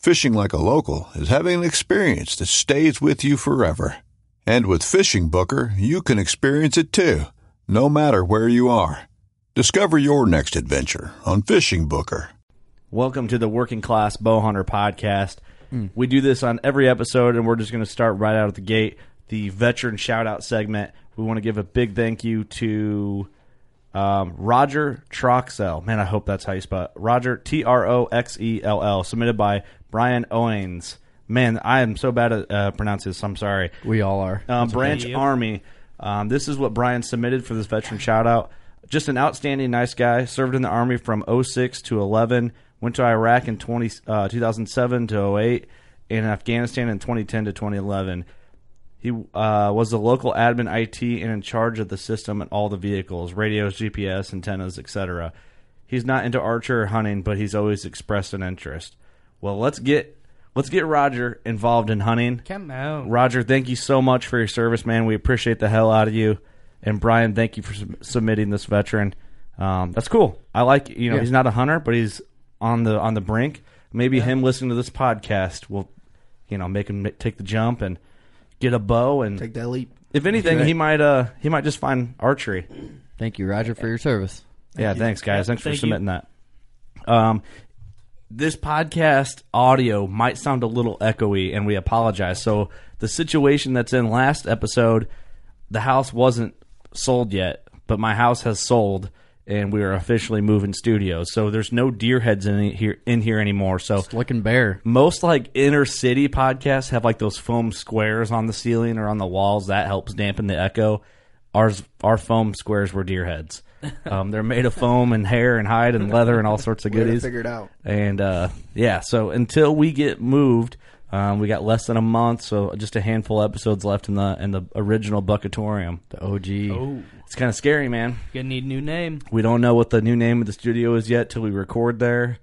Fishing like a local is having an experience that stays with you forever. And with Fishing Booker, you can experience it too, no matter where you are. Discover your next adventure on FishingBooker. Welcome to the Working Class Bowhunter podcast. We do this on every episode, and we're just going to start right out of the gate. The veteran shout out segment. We want to give a big thank you to um, Roger Troxell. Man, I hope that's how you spell it. Roger, T R O X E L L, submitted by Brian Owens. Man, I am so bad at uh, pronouncing this. I'm sorry. We all are. Um, Branch Army. Um, this is what Brian submitted for this veteran shout out. Just an outstanding, nice guy. Served in the Army from 06 to 11. Went to Iraq in 20, uh, 2007 to 08. And Afghanistan in 2010 to 2011. He uh, was the local admin IT and in charge of the system and all the vehicles, radios, GPS, antennas, etc. He's not into archer or hunting, but he's always expressed an interest. Well, let's get let's get Roger involved in hunting. Come on. Roger, thank you so much for your service, man. We appreciate the hell out of you. And Brian, thank you for sub- submitting this veteran. Um, that's cool. I like you know Yeah. he's not a hunter, but he's on the on the brink. Maybe him listening to this podcast will, you know, make him ma- take the jump and get a bow. And Take that leap. if anything, Right. he might uh he might just find archery. Thank you, Roger, for your service. yeah, thanks guys. Thanks for Thank you. submitting that. Um, this podcast audio might sound a little echoey, and we apologize. So the situation that's in last episode, the house wasn't sold yet, but my house has sold, and we are officially moving studios. So there's no deer heads in here in here anymore. So It's looking bare. most like inner city podcasts have like those foam squares on the ceiling or on the walls that helps dampen the echo. Ours, our foam squares were deer heads. Um, they're made of foam and hair and hide and leather and all sorts of We had it goodies. figured out. And uh, yeah, so until we get moved, um, we got less than a month, so just a handful of episodes left in the in the original Buckatorium. The OG. Oh, It's kind of scary, man. gonna need a new name. We don't know what the new name of the studio is yet till we record there.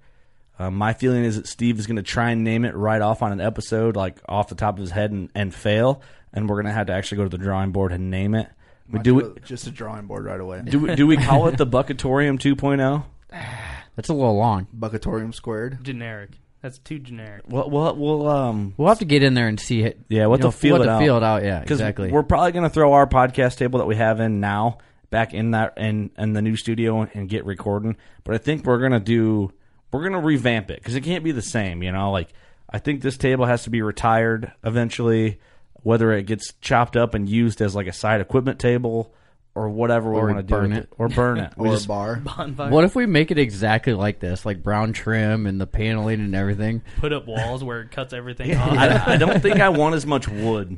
Uh, my feeling is that Steve is going to try and name it right off on an episode, like off the top of his head, and, and fail. And we're going to have to actually go to the drawing board and name it. We Might do do it. it- just a drawing board right away. Do we, do we call it the Buckatorium 2.0? That's a little long. Buckatorium squared. Generic. That's too generic. Well, we'll, we'll um, We'll have to get in there and see it. Yeah, we'll have you know, to feel we'll it have out. feel it out. Yeah, exactly. we're probably going to throw our podcast table that we have in now back in that in in the new studio and get recording. But I think we're gonna do we're gonna revamp it because it can't be the same. You know, like I think this table has to be retired eventually, whether it gets chopped up and used as like a side equipment table or whatever we Or want to do burn with it. or burn it. Or just- a bar. Bonfire. what if we make it exactly like this, like brown trim and the paneling and everything? Put up walls where it cuts everything off. I, I don't think I want as much wood.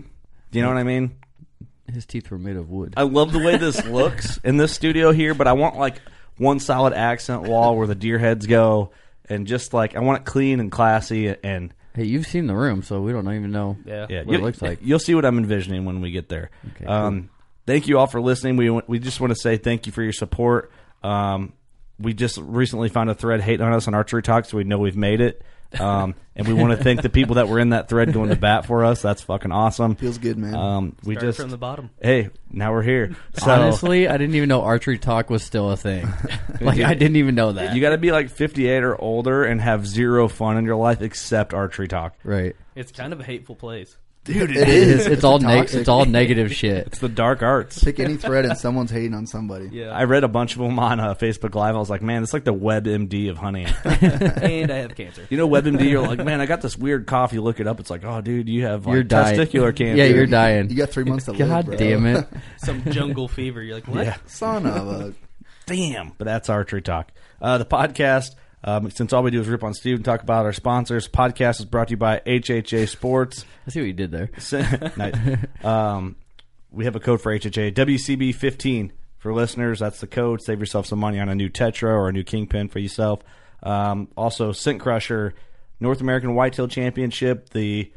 Do you know what I mean? His teeth were made of wood. I love the way this looks in this studio here, but I want like one solid accent wall where the deer heads go, and just like I want it clean and classy. And hey, you've seen the room, so we don't even know. yeah. yeah, What it you- looks like. You'll see what I'm envisioning when we get there. Okay, um, thank you all for listening. We we just want to say thank you for your support. Um, we just recently found a thread hating on us on Archery Talk, so we know we've made it. Um, and we want to thank the people that were in that thread going to bat for us. That's fucking awesome. Feels good, man. Um, we Started just from the bottom. hey, now we're here. So Honestly, I didn't even know archery talk was still a thing. like I didn't even know that. you got to be like 58 or older and have zero fun in your life except archery talk. right. It's kind of a hateful place. Dude, it is. It's, all neg- toxic. it's all negative shit. It's the dark arts. Pick any thread and someone's hating on somebody. Yeah. I read a bunch of them on uh, Facebook Live. I was like, man, it's like the WebMD of honey. and I have cancer. you know, WebMD, you're like, man, I got this weird cough. You look it up, it's like, oh, dude, you have like, You're dying. testicular cancer. Yeah, you're dying. You got three months to live. God damn it. Some jungle fever. You're like, what? Yeah. Son of a. Damn. But that's archery talk. Uh, the podcast, um, since all we do is rip on Steve and talk about our sponsors, podcast is brought to you by HHA Sports. I see what you did there. nice. Um, we have a code for HHA WCB15 for listeners. That's the code. Save yourself some money on a new Tetra or a new Kingpin for yourself. Um, also, Scent Crusher, North American Whitetail Championship. The,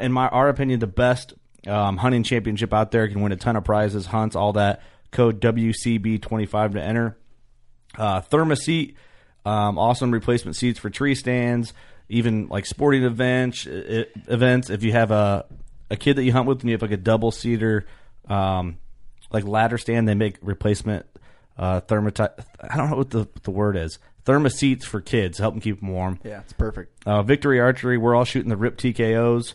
in my our opinion, the best um, hunting championship out there. Can win a ton of prizes, hunts, all that. Code WCB25 to enter. Uh, ThermaSeat, um, awesome replacement seats for tree stands, even like sporting events. events. If you have a a kid that you hunt with, and you have like a double seater, um, like ladder stand, they make replacement uh, thermoti I don't know what the the word is. ThermaSeats for kids, help them keep them warm. Yeah, it's perfect. Uh, Victory Archery, we're all shooting the RIP TKOs.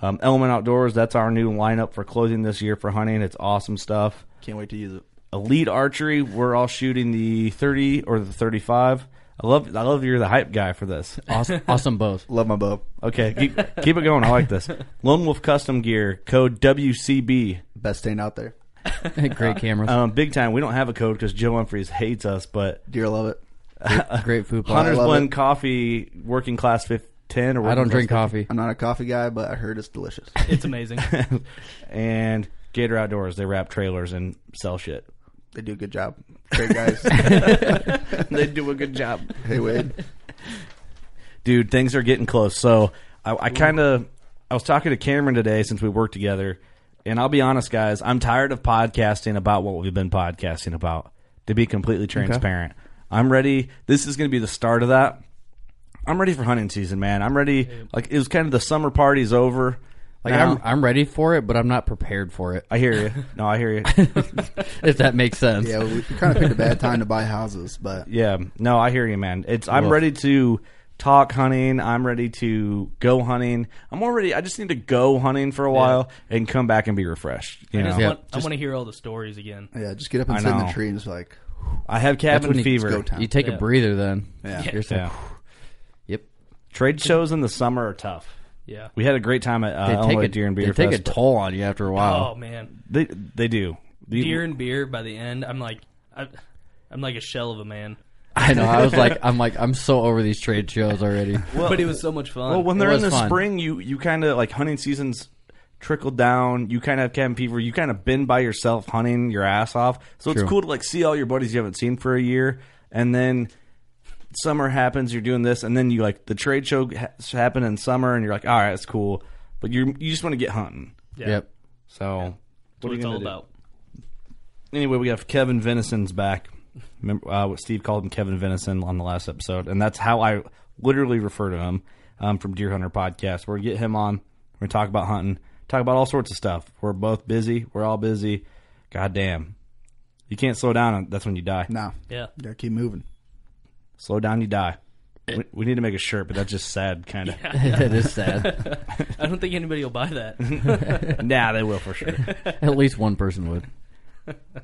Um, Element Outdoors, that's our new lineup for clothing this year for hunting. It's awesome stuff. Can't wait to use it. Elite Archery, we're all shooting the 30 or the 35. I love I love you're the hype guy for this. Awesome, awesome bows. Love my bow. Okay, keep, keep it going. I like this. Lone Wolf Custom Gear, code WCB. Best stain out there. Great cameras. Um, Big Tine. We don't have a code because Joe Humphries hates us, but Deer love it. Great food plot. Hunter's love Blend it. Coffee, working class 5, 10 or I don't drink class coffee. I'm not a coffee guy, but I heard it's delicious. It's amazing. 50. and Gator Outdoors, they wrap trailers and sell shit. They do a good job. Great guys. they do a good job. hey Wade. dude, things are getting close. So I, I kind of I was talking to Cameron today since we worked together, and I'll be honest, guys, I'm tired of podcasting about what we've been podcasting about. To be completely transparent, I'm ready. This is going to be the start of that. I'm ready for hunting season, man. I'm ready. Like it was kind of the summer party's over. Like now. I'm, I'm ready for it, but I'm not prepared for it. I hear you. No, I hear you. if that makes sense. Yeah, we, we kind of picked a bad time to buy houses, but Yeah, no, I hear you, man. It's I'm Woof. ready to talk hunting. I'm ready to go hunting. I'm already. I just need to go hunting for a while and come back and be refreshed. You I know, just Yeah, want, I want to hear all the stories again. yeah, just get up and I sit in the tree and just like, I have cabin when you- fever. go time. You take Yeah. a breather then. Yeah. You're saying, Yeah. Yep. Trade shows in the summer are tough. Yeah. We had a great time at uh, They take Illinois a Deer and Beer. they Beer take a Fest, but toll on you after a while. Oh man, They they do. The- deer and beer. By the end, I'm like, I, I'm like a shell of a man. I know. I was like, I'm like, I'm so over these trade shows already. but it was so much fun. Well, when they're in was the fun. spring, you you kind of like hunting seasons trickle down. You kind of have cabin fever. You kind of been by yourself hunting your ass off. So it's cool to like see all your buddies you haven't seen for a year, and then summer happens. You're doing this, and then you like the trade show ha- happen in summer, and you're like, all right, it's cool, but you you just want to get hunting. yeah. Yep. So That's what it's all about. anyway, we have Kevin Venison's back. Remember uh, what Steve called him Kevin Venison on the last episode, and that's how I literally refer to him um, from Deer Hunter Podcast. We're gonna get him on. We're gonna talk about hunting, talk about all sorts of stuff. We're both busy. We're all busy. God damn, you can't slow down. That's when you die. no, Yeah. You gotta keep moving. Slow down, you die. Eh. We, we need to make a shirt, but that's just sad, kind of. that is sad. I don't think anybody will buy that. nah, they will for sure. At least one person would.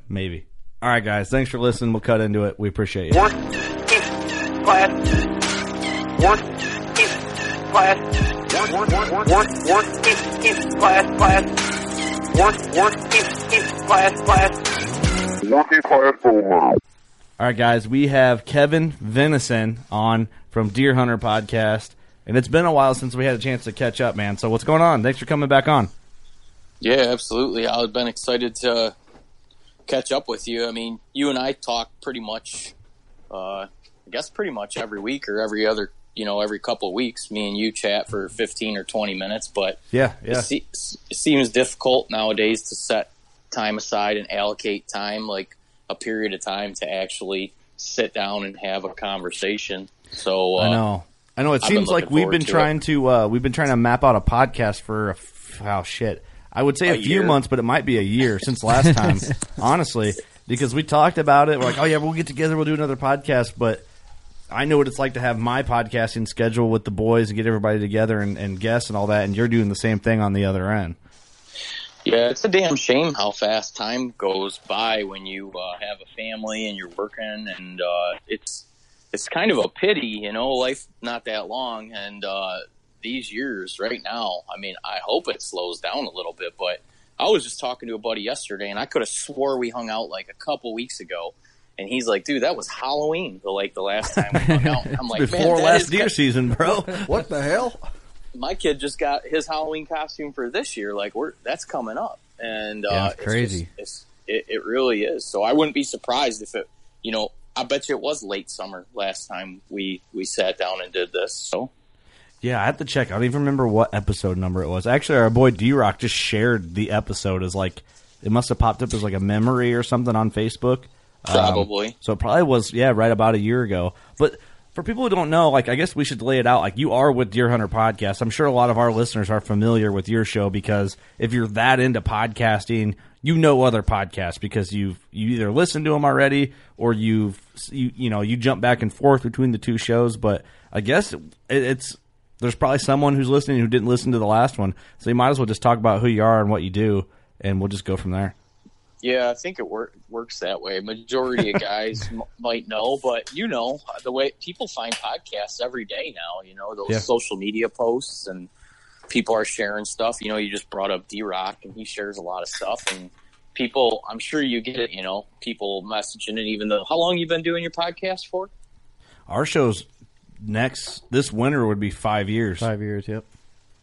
Maybe. All right, guys. Thanks for listening. We'll cut into it. We appreciate you. One, two, class. One, two, class. One, one, one, one, one, two, two, class, class. One, one, two, two, class, class. One, two, class, over. All right, guys, we have Kevin Venison on from Deer Hunter Podcast, and it's been a while since we had a chance to catch up, man. So what's going on? Thanks for coming back on. Yeah, absolutely. I've been excited to catch up with you. I mean, you and I talk pretty much, uh, I guess, pretty much every week or every other, you know, every couple of weeks. Me and you chat for fifteen or twenty minutes, but Yeah, it, se- it seems difficult nowadays to set time aside and allocate time, like a period of time, to actually sit down and have a conversation. So uh, I know. I know it I've seems like we've been to it. trying to uh, we've been trying to map out a podcast for a f- oh shit. I would say a, A few months, but it might be a year since last time. honestly, because we talked about it. We're like, oh yeah, we'll get together, we'll do another podcast. But I know what it's like to have my podcasting schedule with the boys and get everybody together and, and guests and all that, and you're doing the same thing on the other end. Yeah, it's a damn shame how fast time goes by when you uh, have a family and you're working, and uh, it's it's kind of a pity, you know. Life not that long, and uh, these years right now. I mean, I hope it slows down a little bit, but I was just talking to a buddy yesterday, and I could have swore we hung out like a couple weeks ago. And he's like, "Dude, that was Halloween, the like the last time we hung out." I'm like, Before "Man, last is deer ki- season, bro. What the hell? My kid just got his Halloween costume for this year. Like we're that's coming up, and Yeah, uh, it's crazy. it's, it, it really is. So I wouldn't be surprised if it, you know, I bet you it was late summer last time we we sat down and did this. So Yeah, I have to check. I don't even remember what episode number it was. Actually, our boy D Rock just shared the episode as like it must have popped up as like a memory or something on Facebook. Um, Probably. so it probably was yeah, right about a year ago. But for people who don't know, like I guess we should lay it out. Like you are with Deer Hunter Podcast. I'm sure a lot of our listeners are familiar with your show because if you're that into podcasting, you know other podcasts because you've you either listened to them already or you've you you know you jump back and forth between the two shows. But I guess it, it's there's probably someone who's listening who didn't listen to the last one, so you might as well just talk about who you are and what you do, and we'll just go from there. Yeah, I think it work, works that way. Majority of guys m- might know, but you know the way people find podcasts every day now. You know those Yeah. social media posts and people are sharing stuff. You know, you just brought up D Rock, and he shares a lot of stuff, and people. I'm sure you get it. You know, people messaging, and even though how long you been doing your podcast for? Our show's next this winter would be five years. Five years, yep.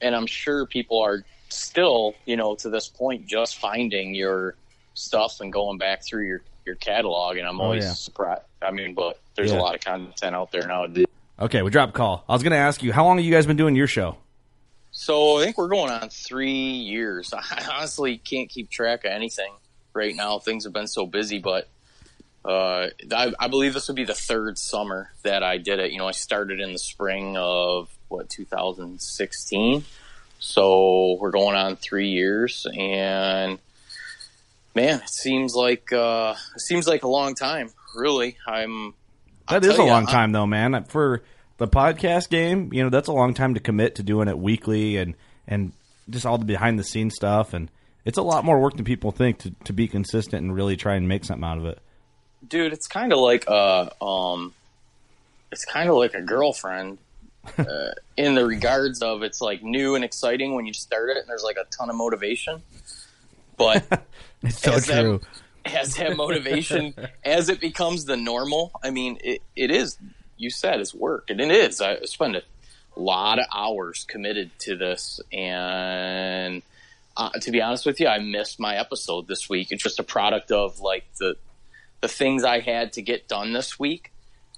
and I'm sure people are still, you know, to this point, just finding your stuff and going back through your your catalog. And I'm always yeah. surprised. I mean, but there's Yeah. a lot of content out there nowadays. Okay, we dropped call. I was going to ask you, how long have you guys been doing your show? So I think we're going on three years. I honestly can't keep track of anything right now. Things have been so busy, but uh, I, I believe this would be the third summer that I did it. You know, I started in the spring of what 2016. So we're going on three years, and man, it seems like uh, it seems like a long time. Really, I'm. That is a ya, long time, though, man. For the podcast game, you know, that's a long time to commit to doing it weekly and and just all the behind the scenes stuff. And it's a lot more work than people think to, to be consistent and really try and make something out of it. dude it's kind of like uh um it's kind of like a girlfriend uh, in the regards of it's like new and exciting when you start it and there's like a ton of motivation but It's so as that- true. as that motivation as it becomes the normal i mean it, it is you said it's work and it is i spend a lot of hours committed to this and uh, to be honest with you i missed my episode this week it's just a product of like the the things i had to get done this week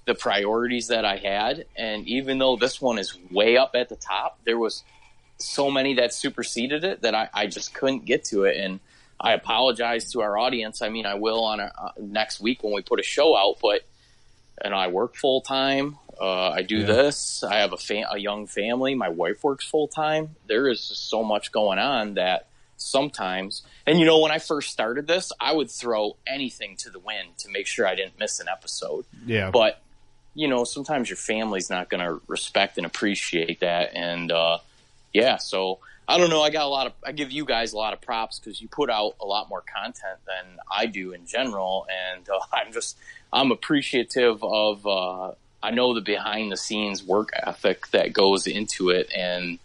the priorities that i had and even though this one is way up at the top there was so many that superseded it that I, I just couldn't get to it. And I apologize to our audience. I mean, I will on a, uh, next week when we put a show out, but and I work full time. Uh, I do this. I have a, fa- a young family. My wife works full time. There is just so much going on that sometimes, and you know, when I first started this, I would throw anything to the wind to make sure I didn't miss an episode Yeah. but you know sometimes your family's not going to respect and appreciate that and uh yeah so i don't know i got a lot of i give you guys a lot of props because you put out a lot more content than i do in general and uh, i'm just i'm appreciative of uh i know the behind the scenes work ethic that goes into it and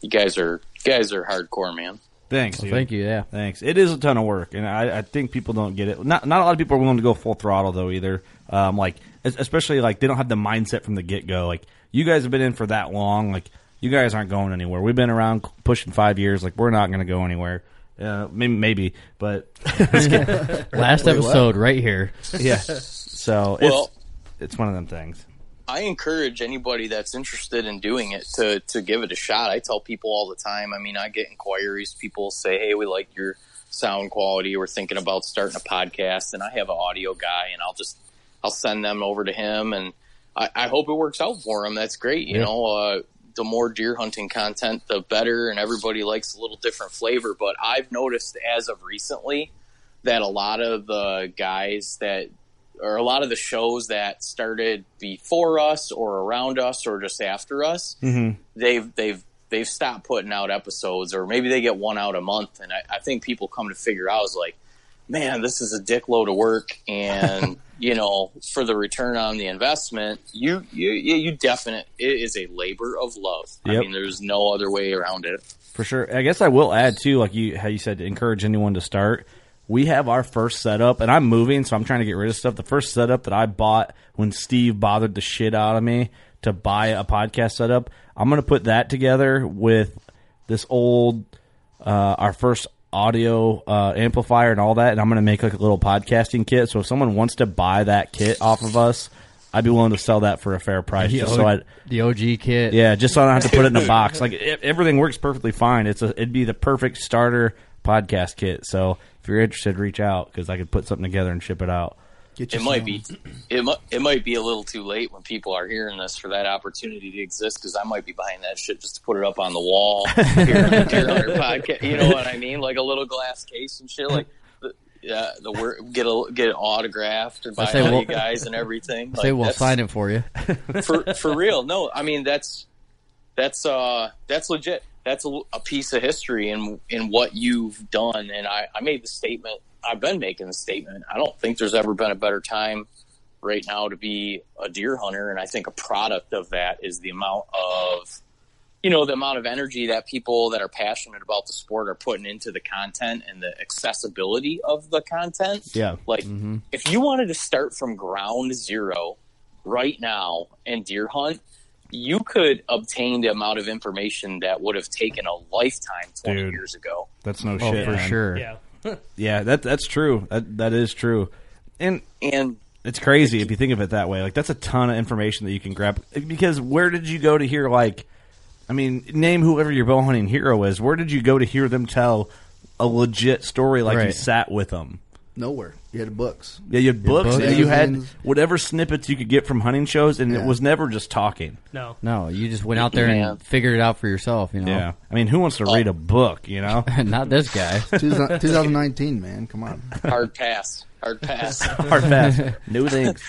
you guys are you guys are hardcore man Thanks, Well, thank you. Yeah. Thanks. It is a ton of work, and I, I think people don't get it. Not not a lot of people are willing to go full throttle though either. Um, like especially like they don't have the mindset from the get go. Like you guys have been in for that long. Like you guys aren't going anywhere. We've been around pushing five years. Like we're not going to go anywhere. Uh, maybe, maybe, but Last episode right here. yeah. So Well- it's it's one of them things. I encourage anybody that's interested in doing it to to give it a shot. I tell people all the time. I mean, I get inquiries. People say, "Hey, we like your sound quality. We're thinking about starting a podcast." And I have an audio guy, and I'll just I'll send them over to him, and I, I hope it works out for him. That's great. You Yeah. know, uh, the more deer hunting content, the better, and everybody likes a little different flavor. But I've noticed as of recently that a lot of the guys that, or a lot of the shows that started before us or around us or just after us, Mm-hmm. they've they've they've stopped putting out episodes, or maybe they get one out a month. And I, I think people come to figure out is like, man, this is a dick load of work, and you know, for the return on the investment, you you you definite it is a labor of love. I mean, there's no other way around it. For sure. I guess I will add too, like you how you said to encourage anyone to start. We have our first setup and I'm moving, so I'm trying to get rid of stuff. The first setup that I bought when Steve bothered the shit out of me to buy a podcast setup, I'm gonna put that together with this old uh, our first audio uh, amplifier and all that, and I'm gonna make like a little podcasting kit. So if someone wants to buy that kit off of us, I'd be willing to sell that for a fair price. The, Just O- so I the OG kit. yeah, just so I don't have to put it in a box. Like e- everything works perfectly fine. It's a, it'd be the perfect starter podcast kit. So if you're interested, reach out because I could put something together and ship it out. Get It might be it might it might be a little too late when people are hearing this for that opportunity to exist because I might be buying that shit just to put it up on the wall here podcast. You know what I mean? Like a little glass case and shit. Like the, yeah, the word get a get it autographed by say all we'll- you guys and everything. Say we'll sign it for you. for for real. No, I mean that's that's uh that's legit. That's a, a piece of history in in what you've done. And I I made the statement. I've been making the statement. I don't think there's ever been a better time right now to be a deer hunter. And I think a product of that is the amount of you know the amount of energy that people that are passionate about the sport are putting into the content and the accessibility of the content. Yeah. Like mm-hmm. if you wanted to start from ground zero right now and deer hunt, you could obtain the amount of information that would have taken a lifetime 20 Dude. years ago. That's no Oh, shit for man. sure. Yeah. Yeah, that that's true. That that is true. And And it's crazy if you think of it that way. Like that's a ton of information that you can grab. Because where did you go to hear like? I mean, name whoever your bow hunting hero is. Where did you go to hear them tell a legit story like you sat with them? Nowhere. You had books. Yeah, you had books, books, and you had magazines. whatever snippets you could get from hunting shows, and it was never just talking. No. No, you just went out there Yeah. and figured it out for yourself. You know. Yeah, I mean, who wants to read a book? You know, Not this guy. 2000 2019, man. Come on. hard pass, hard pass. hard fast, new things.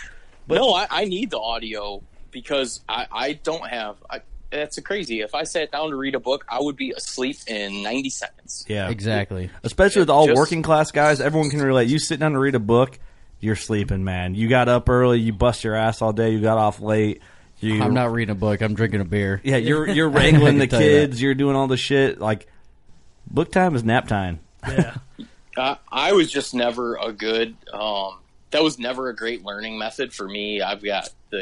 no, I, I need the audio because I, I don't have. I, that's crazy. If I sat down to read a book, I would be asleep in 90 seconds. Yeah, exactly. Especially with all Just- working class guys, everyone can relate. You sit down to read a book, you're sleeping, man. You got up early, you bust your ass all day, you got off late. You, I'm not reading a book. I'm drinking a beer. Yeah, you're you're wrangling the I you kids. You're doing all the shit. Like book time is nap time. Yeah. Uh, I was just never a good. Um, that was never a great learning method for me. I've got the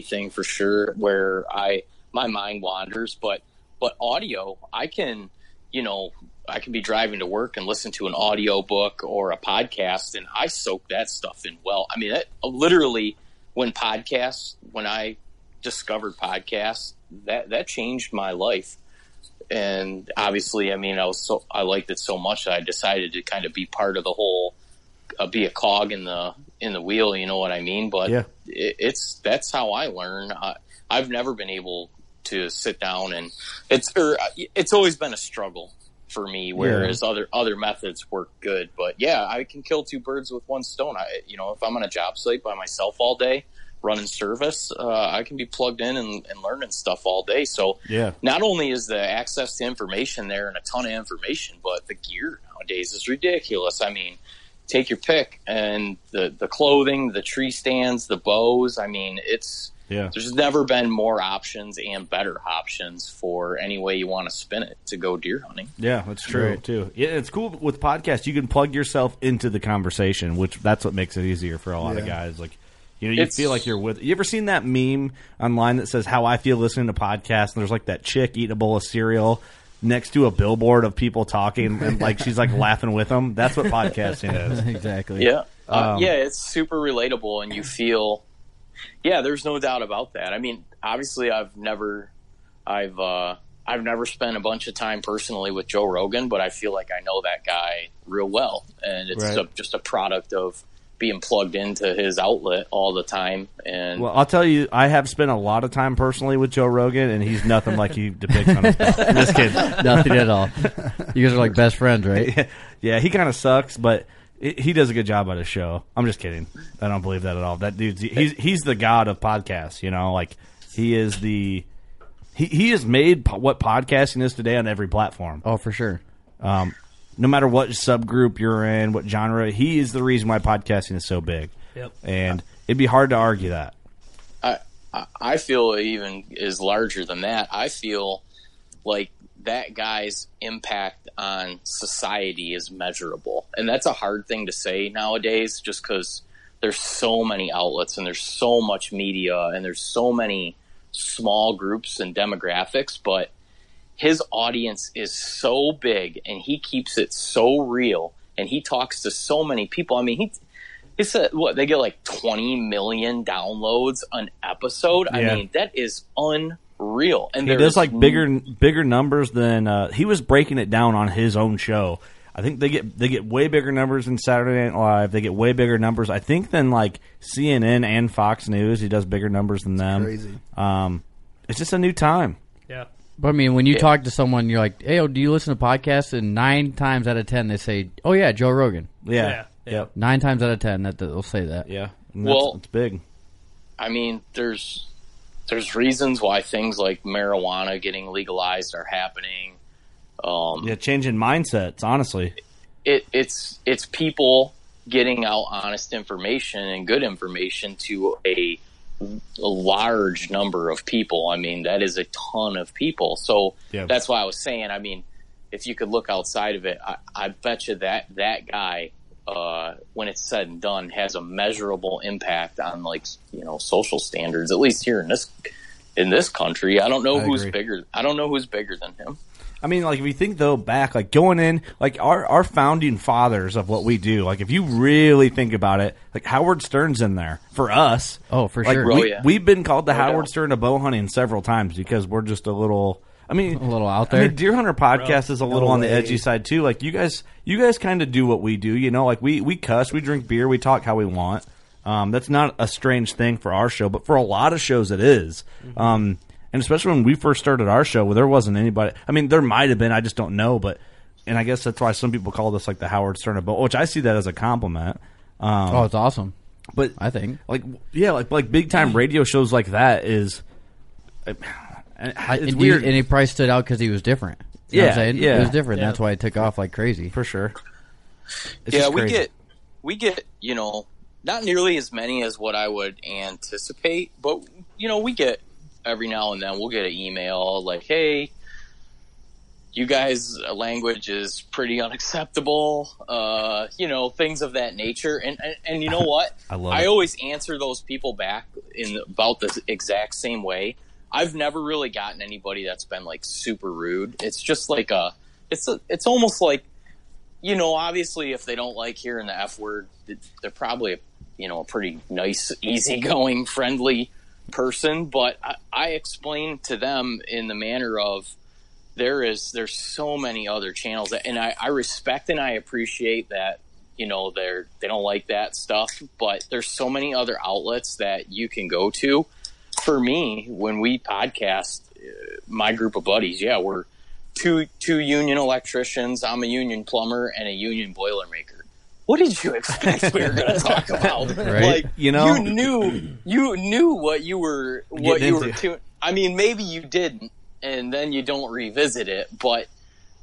ADD thing for sure, where I my mind wanders. But but audio, I can, you know, I can be driving to work and listen to an audio book or a podcast, and I soak that stuff in well. I mean, that, literally, when podcasts, when I discovered podcasts, that that changed my life and obviously, I mean, I was so I liked it so much that I decided to kind of be part of the whole, uh, be a cog in the in the wheel. You know what I mean? But Yeah. it, it's that's how I learn. I, I've never been able to sit down and it's or uh, it's always been a struggle for me. Whereas other other methods work good. But yeah, I can kill two birds with one stone. I you know if I'm on a job site by myself all day running service, uh, I can be plugged in and, and learning stuff all day. So Yeah. not only is the access to information there and a ton of information, but the gear nowadays is ridiculous. I mean, take your pick and the, the clothing, the tree stands, the bows. I mean, it's, Yeah. there's never been more options and better options for any way you want to spin it to go deer hunting. Yeah, that's true Right. too. Yeah, it's cool with podcasts. You can plug yourself into the conversation, which that's what makes it easier for a lot of guys. Like, you know, you It's- feel like you're with. You ever seen that meme online that says how I feel listening to podcasts? And there's like that chick eating a bowl of cereal next to a billboard of people talking, and like she's like laughing with them. That's what podcasting is. exactly. Yeah. Uh, Um, yeah, it's super relatable and you feel Yeah, there's no doubt about that. I mean, obviously I've never I've uh I've never spent a bunch of time personally with Joe Rogan, but I feel like I know that guy real well and it's Right. a, just a product of being plugged into his outlet all the time. And Well, I'll tell you, I have spent a lot of time personally with Joe Rogan, and he's nothing like he depicts on his. Just kidding. Nothing at all. You guys are like best friends, right? yeah, he kind of sucks, but it, he does a good job on his show. I'm just kidding. I don't believe that at all. That dude's he's he's the god of podcasts. You know, like he is the he he has made po- what podcasting is today on every platform. Oh, for sure. Um, no matter what subgroup you're in, what genre, he is the reason why podcasting is so big. Yep. And it'd be hard to argue that. I I- I feel it even is larger than that. I feel like that guy's impact on society is measurable, and that's a hard thing to say nowadays, just because there's so many outlets and there's so much media and there's so many small groups and demographics, but his audience is so big and he keeps it so real and he talks to so many people. I mean, he it's a, what they get like 20 million downloads an episode. Yeah. I mean, that is unreal. And he there's does like bigger bigger numbers than uh, he was breaking it down on his own show. I think they get they get way bigger numbers than Saturday Night Live. They get way bigger numbers, I think, than like CNN and Fox News. He does bigger numbers than them. crazy. Um, it's just a new time. Yeah. But I mean, when you talk to someone, you're like, "Hey, oh, do you listen to podcasts?" And nine times out of ten, they say, "Oh yeah, Joe Rogan." Yeah, Yeah, yeah. Yep. Nine times out of ten, that they'll say that. yeah. And Well- it's big. I mean, there's there's reasons why things like marijuana getting legalized are happening. Um, Yeah, changing mindsets. Honestly, it, it's it's people getting out honest information and good information to a, a large number of people. I mean, that is a ton of people. So Yeah. that's why I was saying. I mean, if you could look outside of it, I, I bet you that that guy, uh, when it's said and done, has a measurable impact on like you know social standards. At least here in this in this country, I don't know I who's agree. bigger. I don't know who's bigger than him. I mean, like if you think though back, like going in, like our our founding fathers of what we do, like if you really think about it, like Howard Stern's in there for us. Oh, for like, sure. We, Oh, yeah. We've been called the No Howard doubt. Stern of bow hunting several times because we're just a little. I mean, A little out there. I there. mean, Deer Hunter podcast is a little on the edgy side too. Like you guys, you guys kind of do what we do. You know, like we we cuss, we drink beer, we talk how we want. Um, that's not a strange thing for our show, but for a lot of shows, it is. Mm-hmm. Um, and especially when we first started our show, where there wasn't anybody. I mean, there might have been. I just don't know. But and I guess that's why some people call this like the Howard Stern of bow, which I see that as a compliment. Um, Oh, it's awesome. but I think. like yeah, like like big time radio shows like that is. I, it's and, weird He, and he priced it out because he was different. You know what I'm Yeah, yeah. It was different. Yeah. That's why it took off like crazy. for sure. It's yeah, we get we get you know not nearly as many as what I would anticipate, but you know we get every now and then we'll get an email like, "Hey, you guys' language is pretty unacceptable," uh, you know things of that nature, and and, and you know what? I love I it. always answer those people back in about the exact same way. I've never really gotten anybody that's been like super rude. It's just like a, it's a, it's almost like you know, obviously, if they don't like hearing the F word, they're probably, a, you know, a pretty nice, easygoing, friendly person. But I, I explain to them in the manner of there is, there's so many other channels, and I, I respect and I appreciate that, you know, they're they don't like that stuff. But there's so many other outlets that you can go to. For me, when we podcast, uh, my group of buddies, yeah, we're two two union electricians. I'm a union plumber and a union boilermaker. What did you expect we were going to talk about? Right. Like You know- you knew you knew what you were what you were. Tu- I mean, maybe you didn't, and then you don't revisit it. But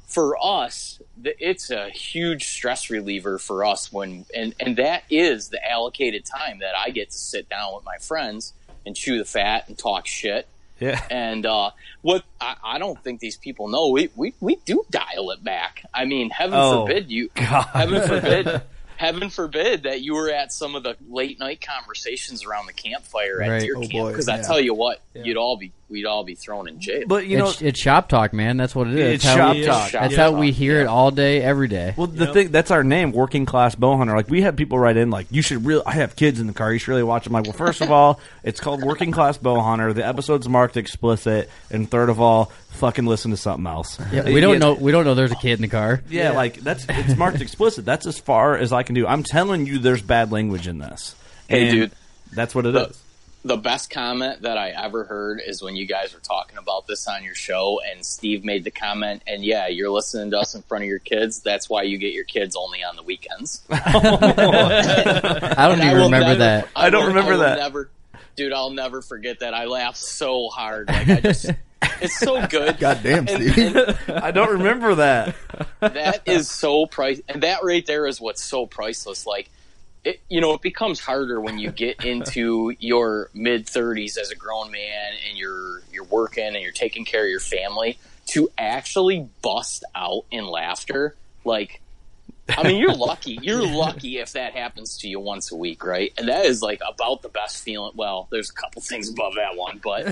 for us, the, it's a huge stress reliever for us when, and and that is the allocated time that I get to sit down with my friends and chew the fat and talk shit. Yeah. And uh, what I, I don't think these people know, we, we, we do dial it back. I mean, heaven Oh, forbid you, God. heaven forbid, heaven forbid that you were at some of the late night conversations around the campfire at Right. deer Oh, camp. boy, Because I yeah. tell you what, you'd all be, we'd all be thrown in jail. But you know, it's, it's shop talk, man. That's what it is. It's That's how shop we- talk. That's Yeah. how we hear it all day, every day. Well, the thing that's our name, working class bow hunter. Like we have people write in, like you should really. I have kids in the car. You should really watch them. Like, well, first of all, it's called working class bow hunter. The episode's marked explicit, and third of all, fucking listen to something else. yeah, we don't know. We don't know. There's a kid in the car. Yeah, like that's it's marked explicit. That's as far as I can do. I'm telling you, there's bad language in this. Hey, And dude. that's what it The- is. the best comment that I ever heard is when you guys were talking about this on your show, and Steve made the comment, and yeah, you're listening to us in front of your kids. That's why you get your kids only on the weekends. I don't And even will remember never- that. I don't will- remember will that. Never, dude, I'll never forget that. I laughed so hard. Like I just, it's so good. God damn, And- Steve. and I don't remember that. that is so price, and that right there is what's so priceless. Like, it, you know, it becomes harder when you get into your mid thirties as a grown man, and you're you're working and you're taking care of your family to actually bust out in laughter. Like, I mean, you're lucky. You're lucky if that happens to you once a week, right? And that is like about the best feeling. Well, there's a couple things above that one, but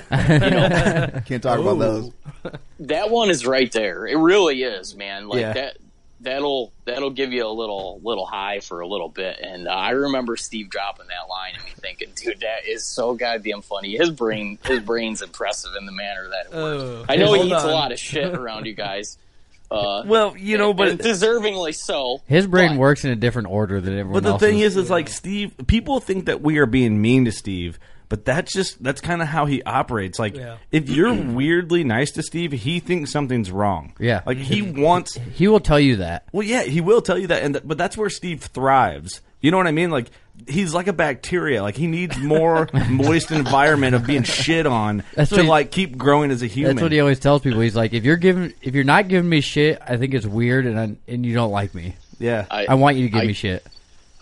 you know, Can't talk about those. that one is right there. It really is, man. Like Yeah. that. That'll that'll give you a little little high for a little bit, and uh, I remember Steve dropping that line and me thinking, "Dude, that is so goddamn funny." His brain, his brain's impressive in the manner that it works. Oh, I know he hold eats a lot of shit around you guys. Uh, Well, you know, but and deservingly so. His brain but- works in a different order than everyone But the else's. thing is, is like Steve. People think that we are being mean to Steve, but that's just that's kind of how he operates. Like, Yeah. if you're weirdly nice to Steve, he thinks something's wrong. Yeah. like he wants. he will tell you that. Well, yeah, he will tell you that, and th- but that's where Steve thrives. You know what I mean? Like he's like a bacteria. Like he needs more moist environment of being shit on That's to what he- like keep growing as a human. That's what he always tells people. He's like, if you're giving, if you're not giving me shit, I think it's weird, and I, and you don't like me. yeah. I want you to give I- me shit.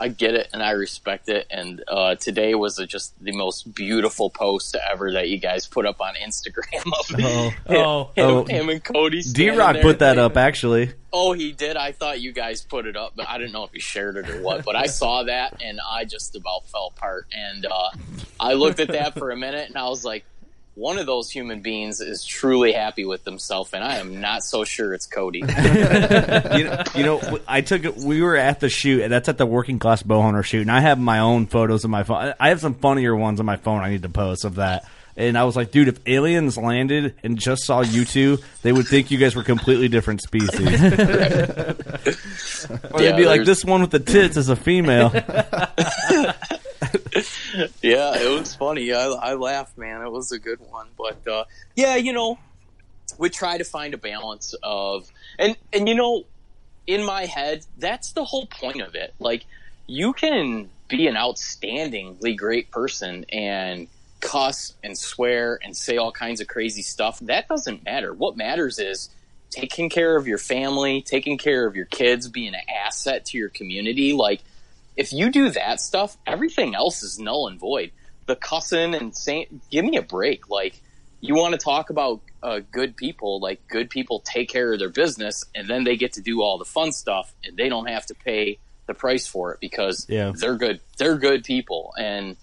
I get it and I respect it. And uh, today was a, just the most beautiful post ever that you guys put up on Instagram of him, Oh. him, Oh. him and Cody. D Rock put that up actually. Oh, he did. I thought you guys put it up, but I didn't know if you shared it or what. But I saw that and I just about fell apart. And uh, I looked at that for a minute and I was like, one of those human beings is truly happy with himself, and I am not so sure it's Cody. you know, you know, I took it. We were at the shoot, and that's at the working class bow hunter shoot, and I have my own photos on my phone. I have some funnier ones on my phone. I need to post of that. And I was like, dude, if aliens landed and just saw you two, they would think you guys were completely different species. or they'd Yeah, be like, this one with the tits is a female. yeah, it was funny. I, I laughed, man. It was a good one. But uh, yeah, you know, we try to find a balance of and and you know, in my head, that's the whole point of it. Like, you can be an outstandingly great person and cuss and swear and say all kinds of crazy stuff. That doesn't matter. What matters is taking care of your family, taking care of your kids, being an asset to your community. Like, if you do that stuff, everything else is null and void. The cussing and saying, give me a break. Like, you want to talk about uh, good people, like, good people take care of their business and then they get to do all the fun stuff and they don't have to pay the price for it because Yeah. they're good. They're good people. And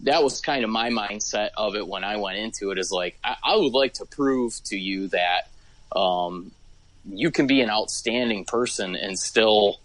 that was kind of my mindset of it when I went into it is like, I, I would like to prove to you that, um, you can be an outstanding person and still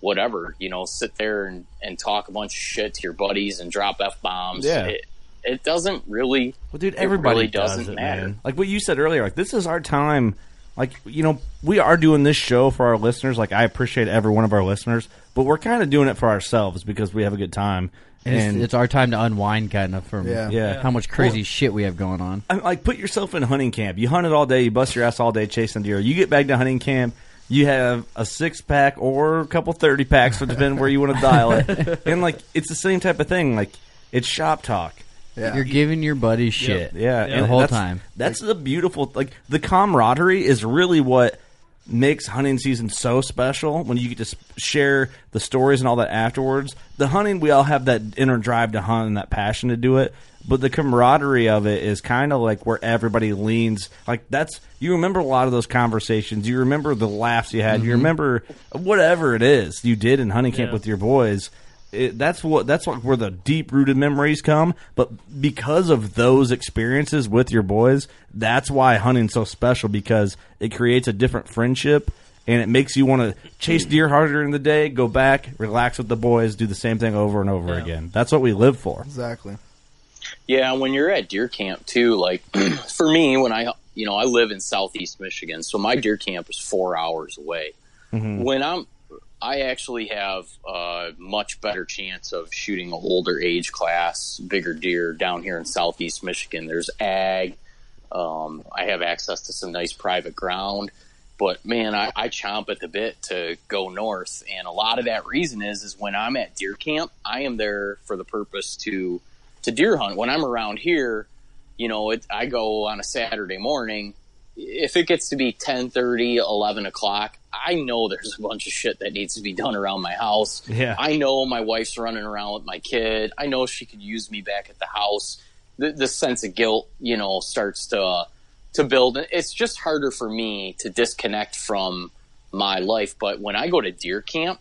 whatever, you know, sit there and, and talk a bunch of shit to your buddies and drop F bombs. Yeah. It, it doesn't really, Well, dude, it everybody really does doesn't it, matter. man. Like what you said earlier, like this is our time. Like you know, we are doing this show for our listeners. Like I appreciate every one of our listeners, but we're kind of doing it for ourselves because we have a good time. And, And, it's, it's our time to unwind, kind of from Yeah. yeah, how much crazy shit we have going on. I mean, like put yourself in hunting camp. You hunted all day, you bust your ass all day chasing deer. You get back to hunting camp, you have a six pack or a couple thirty packs, depending where you want to dial it. And like it's the same type of thing. Like it's shop talk. Yeah. You're giving your buddy shit. Yeah, the whole that's- time. That's the beautiful, like the camaraderie is really what makes hunting season so special. When you get to share the stories and all that afterwards. The hunting, we all have that inner drive to hunt and that passion to do it. But the camaraderie of it is kind of like where everybody leans. Like that's you remember a lot of those conversations. You remember the laughs you had. You mm-hmm. remember whatever it is you did in hunting camp Yeah. with your boys it, that's what that's like where the deep rooted memories come. But because of those experiences with your boys, that's why hunting's so special because it creates a different friendship and it makes you want to chase deer harder in the day, go back, relax with the boys, do the same thing over and over Yeah. again. That's what we live for. Exactly. Yeah, when you're at deer camp too, like for me, when I, you know, I live in southeast Michigan, so my deer camp is four hours away. When I'm, I actually have a much better chance of shooting an older age class, bigger deer down here in southeast Michigan. There's ag. Um, I have access to some nice private ground, but man, I, I chomp at the bit to go north. And a lot of that reason is, is when I'm at deer camp, I am there for the purpose to, to deer hunt. When I'm around here, you know, it, I go on a Saturday morning. If it gets to be 10, 11 o'clock, I know there's a bunch of shit that needs to be done around my house. Yeah. I know my wife's running around with my kid. I know she could use me back at the house. The, the sense of guilt, you know, starts to to build. It's just harder for me to disconnect from my life. But when I go to deer camp,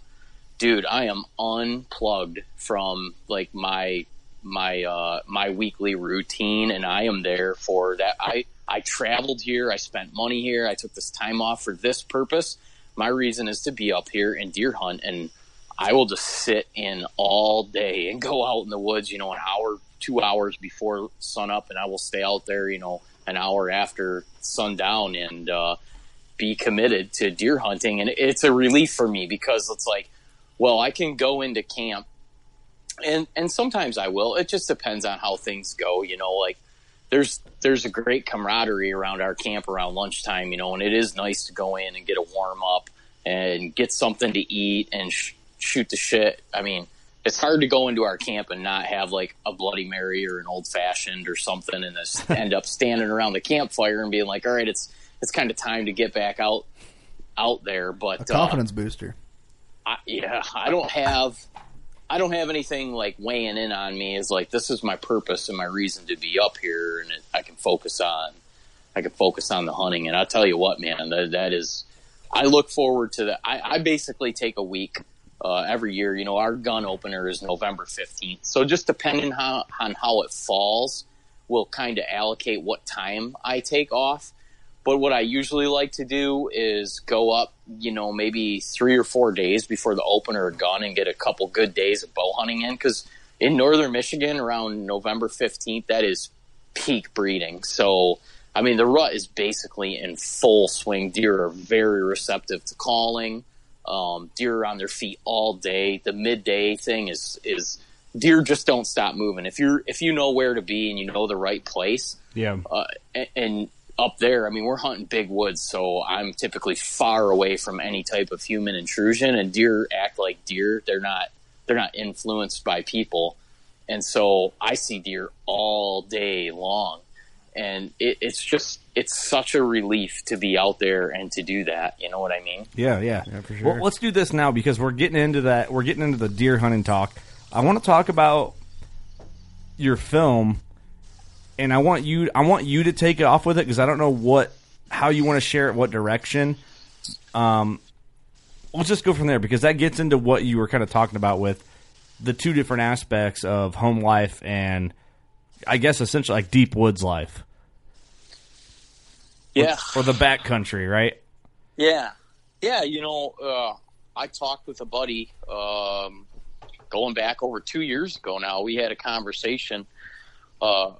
dude, I am unplugged from like my my uh, my weekly routine, and I am there for that. I I traveled here. I spent money here. I took this time off for this purpose. My reason is to be up here and deer hunt, and I will just sit in all day and go out in the woods. You know, an hour, two hours before sunup, and I will stay out there. You know, an hour after sundown, and uh, be committed to deer hunting. And it's a relief for me because it's like, well, I can go into camp and and sometimes I will. It just depends on how things go. You know, like there's there's a great camaraderie around our camp around lunchtime. You know, and it is nice to go in and get a warm up and get something to eat and sh- shoot the shit. I mean, it's hard to go into our camp and not have like a Bloody Mary or an old fashioned or something, and just end up standing around the campfire and being like, all right, it's it's kind of time to get back out out there. But A confidence uh, booster. I, yeah, I don't have I don't have anything like weighing in on me is like this is my purpose and my reason to be up here, and I can focus on I can focus on the hunting. And I'll tell you what, man, that, that is I look forward to that. I, I basically take a week uh, every year. You know, our gun opener is November fifteenth, so just depending how, on how it falls, we'll kind of allocate what time I take off. But what I usually like to do is go up, you know, maybe three or four days before the opener of gun and get a couple good days of bow hunting in. Because in northern Michigan, around November 15th, that is peak breeding. So, I mean, the rut is basically in full swing. Deer are very receptive to calling. Um, deer are on their feet all day. The midday thing is is deer just don't stop moving. If you're if you know where to be and you know the right place, Yeah. uh, and, and up there, I mean, we're hunting big woods, so I'm typically far away from any type of human intrusion. And deer act like deer; they're not they're not influenced by people, and so I see deer all day long, and it, it's just it's such a relief to be out there and to do that. You know what I mean? Yeah, yeah. for sure. Well, let's do this now because we're getting into that. We're getting into the deer hunting talk. I want to talk about your film, and I want you. I want you to take it off with it because I don't know what how you want to share it, what direction. Um, let's just go from there because that gets into what you were kind of talking about with the two different aspects of home life and I guess essentially like deep woods life Yeah. or the back country, right? Yeah, yeah. You know, uh, I talked with a buddy um, going back over two years ago. Now we had a conversation. Uh,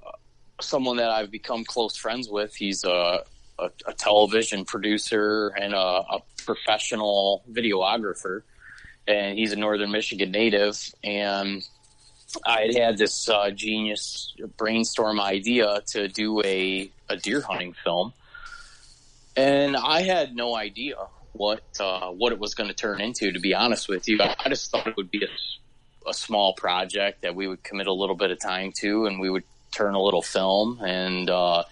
someone that I've become close friends with. He's a, a, a television producer and a, a professional videographer, and he's a Northern Michigan native. And I had had this uh, genius brainstorm idea to do a, a deer hunting film and I had no idea what uh, what it was going to turn into. To be honest with you, I just thought it would be a, a small project that we would commit a little bit of time to, and we would turn a little film. And uh,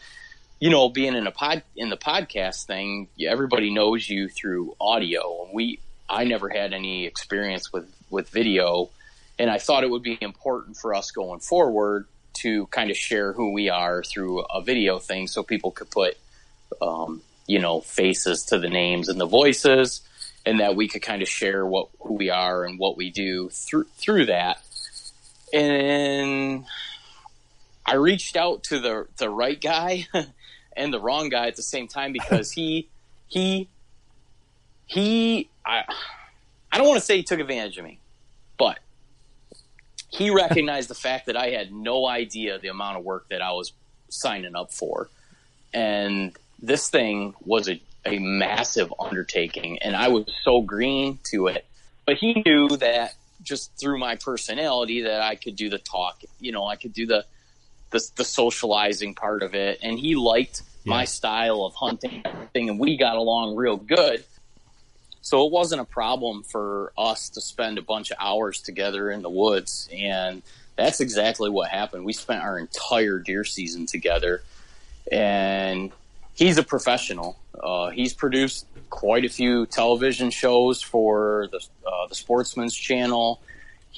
you know, being in a pod in the podcast thing, everybody knows you through audio, and we I never had any experience with with video, and I thought it would be important for us going forward to kind of share who we are through a video thing, so people could put um, you know, faces to the names and the voices, and that we could kind of share what who we are and what we do through through that. And I reached out to the the right guy and the wrong guy at the same time because he he he I I don't want to say he took advantage of me, but he recognized the fact that I had no idea the amount of work that I was signing up for. And this thing was a, a massive undertaking and I was so green to it. but he knew that just through my personality that I could do the talk. You know, I could do the the, the socializing part of it, and he liked my style of hunting and everything, and we got along real good. So it wasn't a problem for us to spend a bunch of hours together in the woods, and that's exactly what happened. We spent our entire deer season together, and he's a professional. Uh, he's produced quite a few television shows for the uh, the Sportsman's Channel.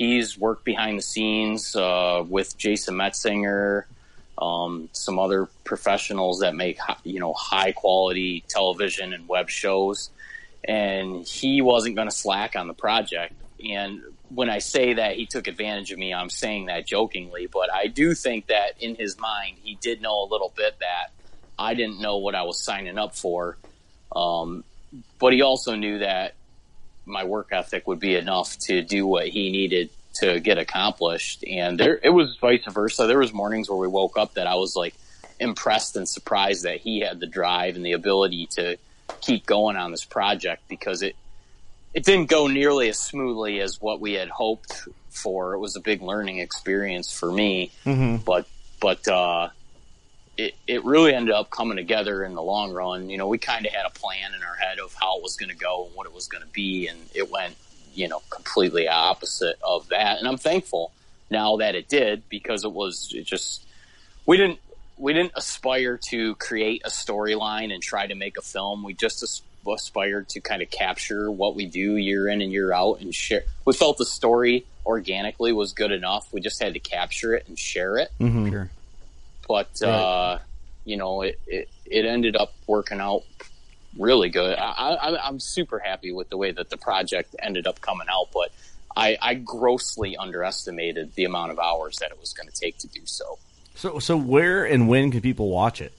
He's worked behind the scenes uh, with Jason Metzinger, um, some other professionals that make you know high quality television and web shows. And he wasn't going to slack on the project. And when I say that he took advantage of me, I'm saying that jokingly, but I do think that in his mind, he did know a little bit that I didn't know what I was signing up for. Um, but he also knew that my work ethic would be enough to do what he needed to get accomplished. And there, it was vice versa. There was mornings where we woke up that I was like impressed and surprised that he had the drive and the ability to keep going on this project because it, it didn't go nearly as smoothly as what we had hoped for. It was a big learning experience for me, but, but, uh, it, it really ended up coming together in the long run. You know, we kind of had a plan in our head of how it was going to go and what it was going to be, and it went, you know, completely opposite of that. And I'm thankful now that it did because it was it just we didn't we didn't aspire to create a storyline and try to make a film. We just aspired to kind of capture what we do year in and year out and share. We felt the story organically was good enough. We just had to capture it and share it mm-hmm. Sure. But uh, you know, it, it it ended up working out really good. I, I, I'm super happy with the way that the project ended up coming out, but I, I grossly underestimated the amount of hours that it was going to take to do so. So, so where and when can people watch it?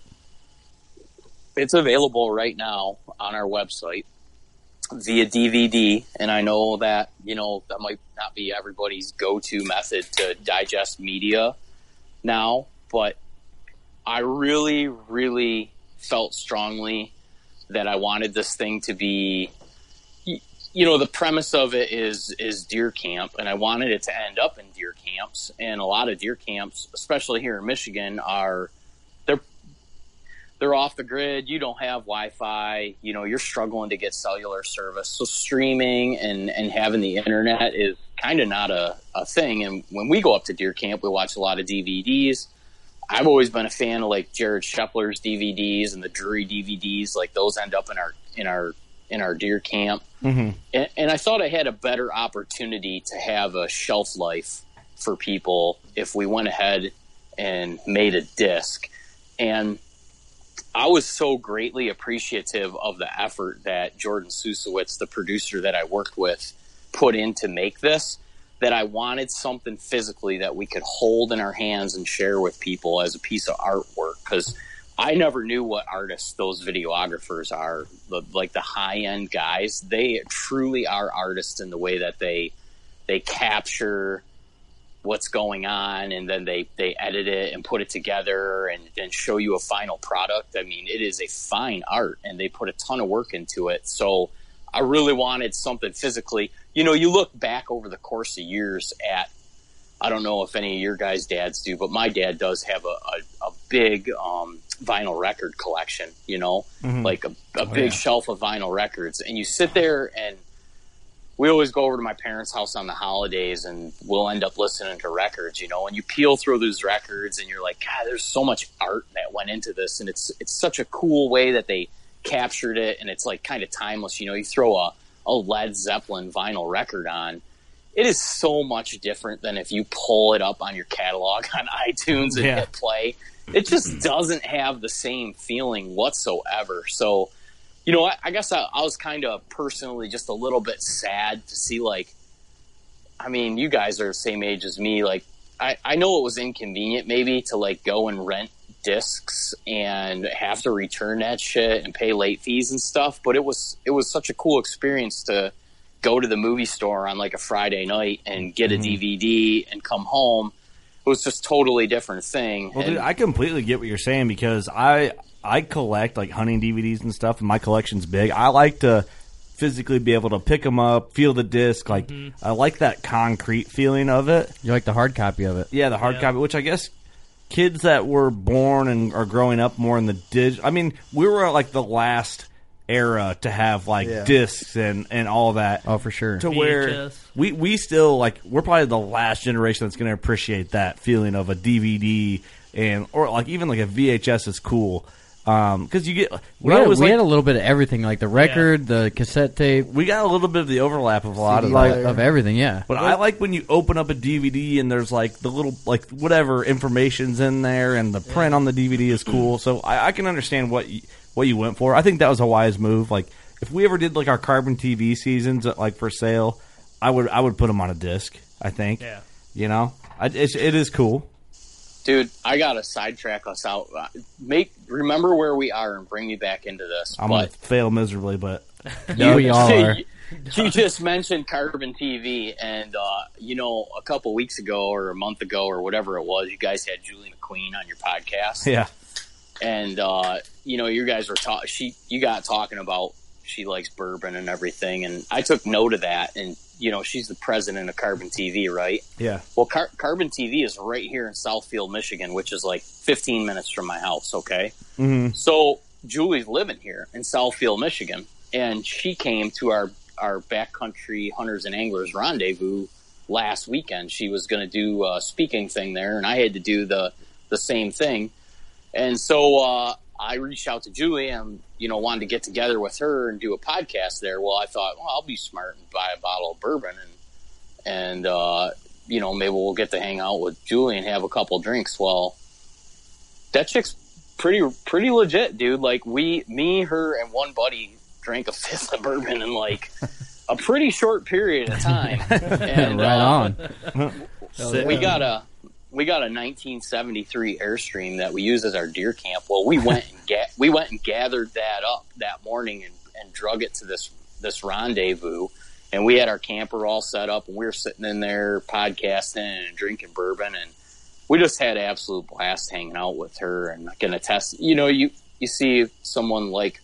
It's available right now on our website via DVD, and I know that you know that might not be everybody's go-to method to digest media now, but I really, really felt strongly that I wanted this thing to be, you know, the premise of it is is deer camp, and I wanted it to end up in deer camps. And a lot of deer camps, especially here in Michigan, are they're they're off the grid. You don't have Wi-Fi. You know, you're struggling to get cellular service. So streaming and and having the internet is kind of not a, a thing. And when we go up to deer camp, we watch a lot of DVDs. I've always been a fan of like Jared Scheffler's DVDs and the Drury DVDs. Like those end up in our in our in our deer camp, mm-hmm. and, and I thought I had a better opportunity to have a shelf life for people if we went ahead and made a disc. And I was so greatly appreciative of the effort that Jordan Susowitz, the producer that I worked with, put in to make this that I wanted something physically that we could hold in our hands and share with people as a piece of artwork because I never knew what artists those videographers are, the, like the high end guys. They truly are artists in the way that they they capture what's going on and then they they edit it and put it together and then show you a final product. I mean, it is a fine art and they put a ton of work into it. So I really wanted something physically. You know, you look back over the course of years at I don't know if any of your guys' dads do, but my dad does have a, a, a big um, vinyl record collection, you know, like a, a big shelf of vinyl records. And you sit there and we always go over to my parents' house on the holidays and we'll end up listening to records, you know, and you peel through those records and you're like, God, there's so much art that went into this. And it's, it's such a cool way that they captured it. And it's like kind of timeless. You know, you throw a, a Led Zeppelin vinyl record on, it is so much different than if you pull it up on your catalog on iTunes and Yeah. hit play. It just doesn't have the same feeling whatsoever. So, you know, I, I guess I, I was kind of personally just a little bit sad to see, like, I mean, you guys are the same age as me. Like, I, I know it was inconvenient maybe to like go and rent discs and have to return that shit and pay late fees and stuff, but it was it was such a cool experience to go to the movie store on like a Friday night and get a DVD and come home. It was just totally different thing. Well, And- dude, I completely get what you're saying because I I collect like hunting DVDs and stuff, and my collection's big. I like to physically be able to pick them up, feel the disc. Like Mm-hmm. I like that concrete feeling of it. You like the hard copy of it? Yeah, the hard Yeah. copy, which I guess kids that were born and are growing up more in the dig. I mean, we were like the last era to have like Yeah. discs and and all that. Oh, for sure. To where VHS. we we still like we're probably the last generation that's going to appreciate that feeling of a DVD and or like even like a VHS is cool because you get We, had, was we like, had a little bit of everything, like the record, the cassette tape, we got a little bit of the overlap of a lot of like of everything. Yeah. But I like when you open up a DVD and there's like the little like whatever information's in there and the print on the DVD is cool. So I, I can understand what you, what you went for. I think that was a wise move. Like if we ever did like our carbon TV seasons uh, like for sale, I would I would put them on a disc. I think. Yeah. You know, I, it's, it is cool. Dude, I gotta sidetrack us out. Uh, Make remember where we are and bring me back into this. I'm gonna fail miserably, but No, we all are. you just mentioned Carbon TV, and uh, you know, a couple weeks ago or a month ago or whatever it was, you guys had Julie McQueen on your podcast, yeah, and uh, you know, you guys were talking. She, you got talking about she likes bourbon and everything, and I took note of that. And you know, she's the president of Carbon TV, right? yeah. Well, Car- Carbon TV is right here in Southfield, Michigan, which is like 15 minutes from my house. Okay. Mhm. So Julie's living here in Southfield, Michigan, and she came to our our backcountry hunters and anglers rendezvous last weekend. She was going to do a speaking thing there, and I had to do the the same thing. And so uh, I reached out to Julie and you know wanted to get together with her and do a podcast there. Well, I thought, well, I'll be smart and buy a bottle of bourbon and and uh, you know maybe we'll get to hang out with Julie and have a couple drinks. Well, that chick's pretty pretty legit, dude. Like we, me, her, and one buddy drank a fifth of bourbon in like a pretty short period of time. And, right uh, on. we got a we got a 1973 Airstream that we use as our deer camp. Well, we went and ga- we went and gathered that up that morning and, and drug it to this this rendezvous. And we had our camper all set up, and we were sitting in there podcasting and drinking bourbon, and we just had absolute blast hanging out with her. And I can attest, you know, you you see someone like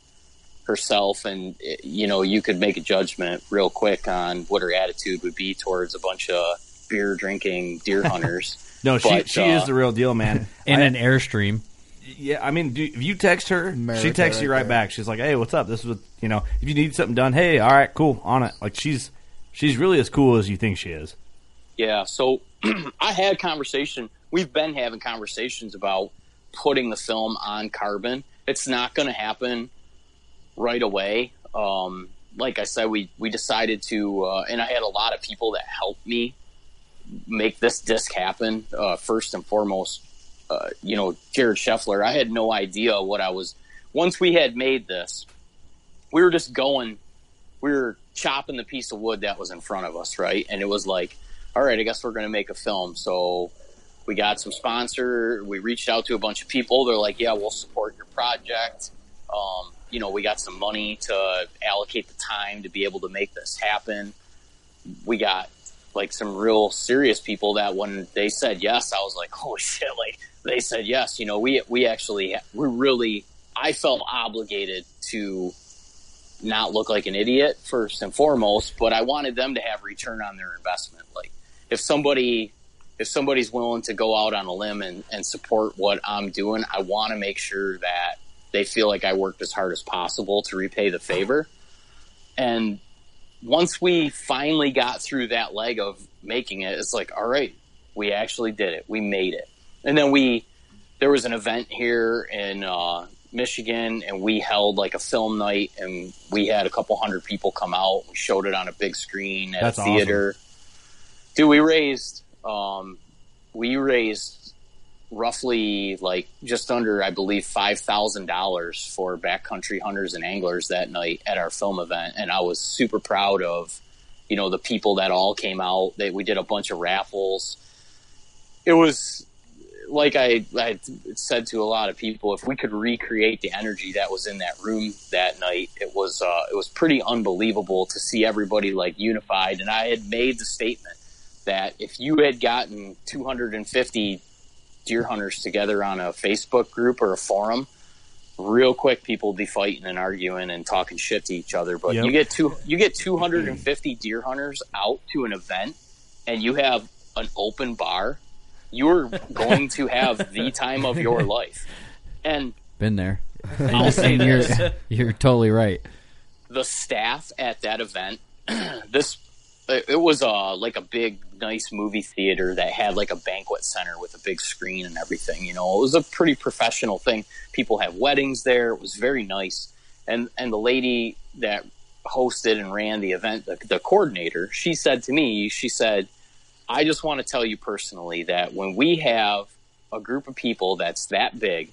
herself, and eh, you know, you could make a judgment real quick on what her attitude would be towards a bunch of beer drinking deer hunters. No, she But, she uh, is the real deal, man. In I- an airstream. Yeah, I mean, do, if you text her, she America texts you right right there. back. She's like, "Hey, what's up? This is what you know. If you need something done, hey, all right, cool, on it." Like she's she's really as cool as you think she is. Yeah, so I had conversation. We've been having conversations about putting the film on carbon. It's not going to happen right away. Um, like I said, we we decided to, uh, and I had a lot of people that helped me make this disc happen. Uh, first and foremost, uh, you know, Jared Scheffler. I had no idea what I was. Once we had made this, we were just going. We were chopping the piece of wood that was in front of us, right? And it was like, all right, I guess we're going to make a film. So we got some sponsor. We reached out to a bunch of people. They're like, yeah, we'll support your project. Um, you know, we got some money to allocate the time to be able to make this happen. We got like some real serious people that when they said yes, I was like, holy shit! Like they said yes. You know, we we actually we really I felt obligated to not look like an idiot first and foremost, but I wanted them to have return on their investment. Like if somebody if somebody's willing to go out on a limb and, and support what I'm doing, I want to make sure that they feel like I worked as hard as possible to repay the favor. And once we finally got through that leg of making it, it's like, all right, we actually did it. We made it. And then we, there was an event here in uh, Michigan, and we held like a film night, and we had a couple hundred people come out. We showed it on a big screen at That's a awesome. theater. Dude, we raised, um, we raised roughly like just under, I believe, five thousand dollars for backcountry hunters and anglers that night at our film event, and I was super proud of, you know, the people that all came out. That we did a bunch of raffles. It was like I, I said to a lot of people, if we could recreate the energy that was in that room that night, it was uh, it was pretty unbelievable to see everybody like unified. And I had made the statement that if you had gotten 250 deer hunters together on a Facebook group or a forum, real quick people be fighting and arguing and talking shit to each other. But Yep. you get two, you get 250 mm. deer hunters out to an event, and you have an open bar. You're going to have the time of your life, and Been there. I'll say And you're you're totally right. the staff at that event this it was uh like a big nice movie theater that had like a banquet center with a big screen and everything you know? It was a pretty professional thing. People had weddings there. It was very nice. And and the lady that hosted and ran the event the, the coordinator she said to me she said i just want to tell you personally that when we have a group of people that's that big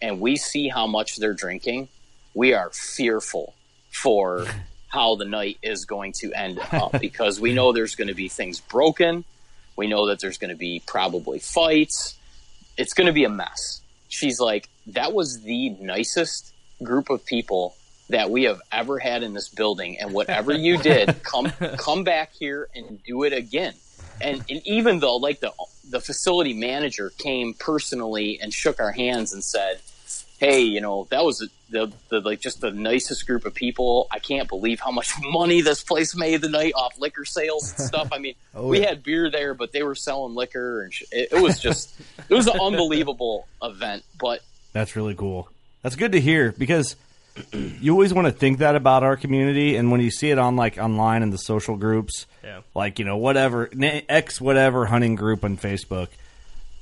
and we see how much they're drinking we are fearful for how the night is going to end up because we know there's going to be things broken. We know that there's going to be probably fights. It's going to be a mess. She's like, that was the nicest group of people that we have ever had in this building. And whatever you did, come come back here and do it again. And, and even though like the the facility manager came personally and shook our hands and said, hey, you know, that was the, the like just the nicest group of people. I can't believe how much money this place made the night off liquor sales and stuff. I mean, Oh, we yeah. had beer there, but they were selling liquor, and sh- it, it was just it was an unbelievable event. But That's really cool. That's good to hear because you always want to think that about our community, and when you see it on like online in the social groups, Yeah. like you know whatever na- X whatever hunting group on Facebook,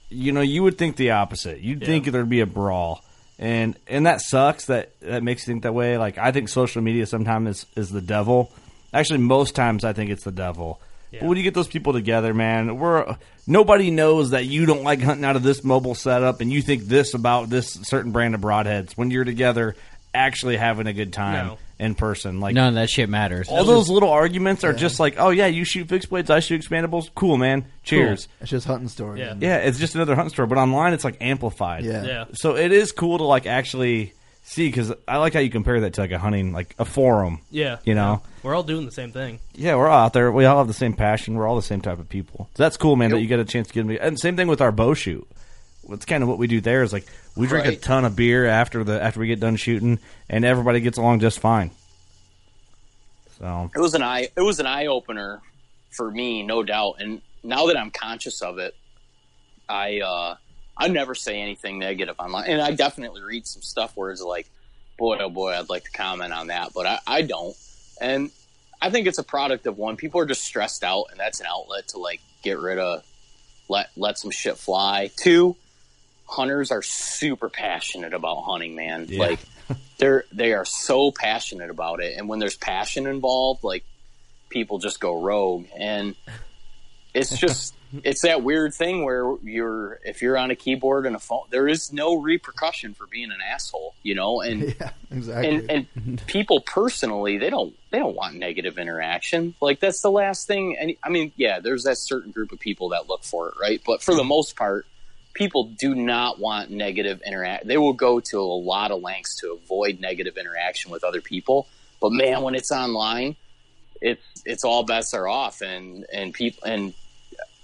you know you would think the opposite. You'd Yeah. think there'd be a brawl, and and that sucks. That that makes you think that way. Like I think social media sometimes is is the devil. Actually, most times I think it's the devil. But Yeah. when you get those people together, man, we're nobody knows that you don't like hunting out of this mobile setup, and you think this about this certain brand of broadheads. When you're together, actually having a good time No. In person, like None of that shit matters. all those little arguments are just like, oh yeah, you shoot fixed blades, I shoot expandables, cool, man, cheers. It's just hunting stories. Yeah. Yeah, it's just another hunting store, but online it's like amplified. Yeah. Yeah. So it is cool to like actually see because I like how you compare that to like a hunting, like a forum. Yeah. You know? We're all doing the same thing. Yeah, we're all out there. We all have the same passion. We're all the same type of people. So that's cool, man. That you get a chance to get me. And same thing with our bow shoot. That's kind of what we do there. Is like we drink a ton of beer after the after we get done shooting, and everybody gets along just fine. So it was an eye it was an eye opener for me, no doubt. And now that I'm conscious of it, I uh, I never say anything negative online, and I definitely read some stuff where it's like, boy, oh boy, I'd like to comment on that, but I, I don't. And I think it's a product of one, people are just stressed out, and that's an outlet to like get rid of, let let some shit fly. Two, hunters are super passionate about hunting, man. Yeah. Like they're they are so passionate about it, and when there's passion involved, like people just go rogue, and it's just it's that weird thing where you're if you're on a keyboard and a phone, there is no repercussion for being an asshole, you know, and Yeah, exactly. and and people personally they don't they don't want negative interaction. Like that's the last thing. And i mean yeah there's that certain group of people that look for it right? But for the most part people do not want negative interact they will go to a lot of lengths to avoid negative interaction with other people but man when it's online it's it's all bets are off and and people and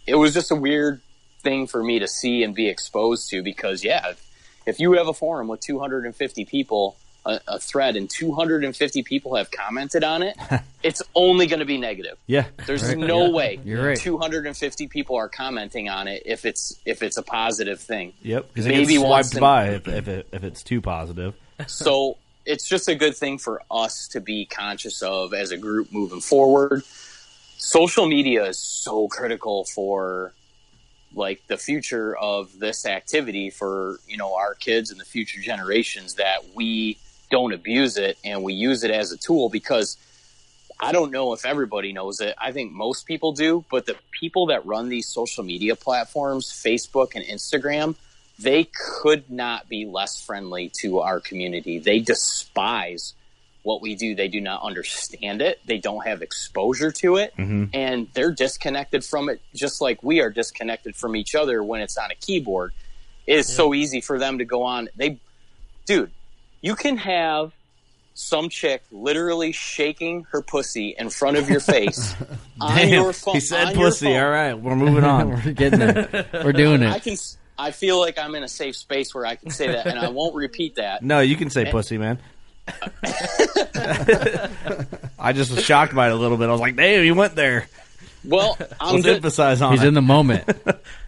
it was just a weird thing for me to see and be exposed to because yeah if, if you have a forum with 250 people a, a thread and 250 people have commented on it it's only going to be negative yeah, there's no way You're right. 250 people are commenting on it if it's if it's a positive thing yep. Because it Maybe gets swiped by if if, it, if it's too positive. so it's just a good thing for us to be conscious of as a group moving forward. Social media is so critical for like the future of this activity for you know our kids and the future generations that we don't abuse it and we use it as a tool because I don't know if everybody knows it. I think most people do, but the people that run these social media platforms, Facebook and Instagram, they could not be less friendly to our community. They despise what we do. They do not understand it. They don't have exposure to it. Mm-hmm. And they're disconnected from it just like we are disconnected from each other when it's on a keyboard. It is so easy for them to go on. They, dude, you can have some chick literally shaking her pussy in front of your face on your phone. he said pussy. All right, we're moving on. We're getting there. We're doing it. I it. can I feel like I'm in a safe space where I can say that, and I won't repeat that. No, you can say pussy, man. I just was shocked by it a little bit. I was like, damn, you went there. Well, I'm Let's good. emphasize on He's it. in the moment.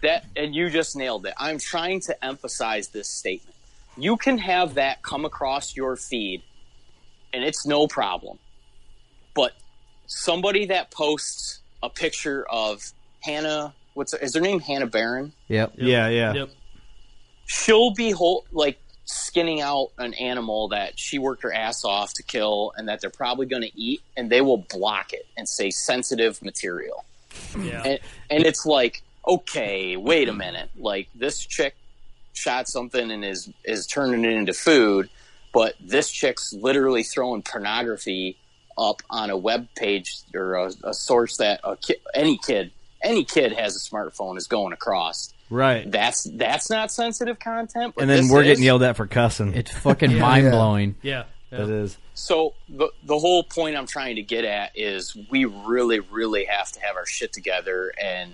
that and you just nailed it i'm trying to emphasize this statement you can have that come across your feed and it's no problem but somebody that posts a picture of hannah what's is her name hannah barron yep. yeah, yeah. Yep. she'll be whole like skinning out an animal that she worked her ass off to kill and that they're probably going to eat and they will block it and say sensitive material Yeah. and, and it's like okay wait a minute like this chick shot something and is is turning it into food but this chick's literally throwing pornography up on a web page or a, a source that a ki- any kid any kid has a smartphone is going across Right. that's that's not sensitive content but And then we're is. getting yelled at for cussing. It's fucking mind blowing. Yeah. yeah. it is. So the the whole point I'm trying to get at is we really, really have to have our shit together and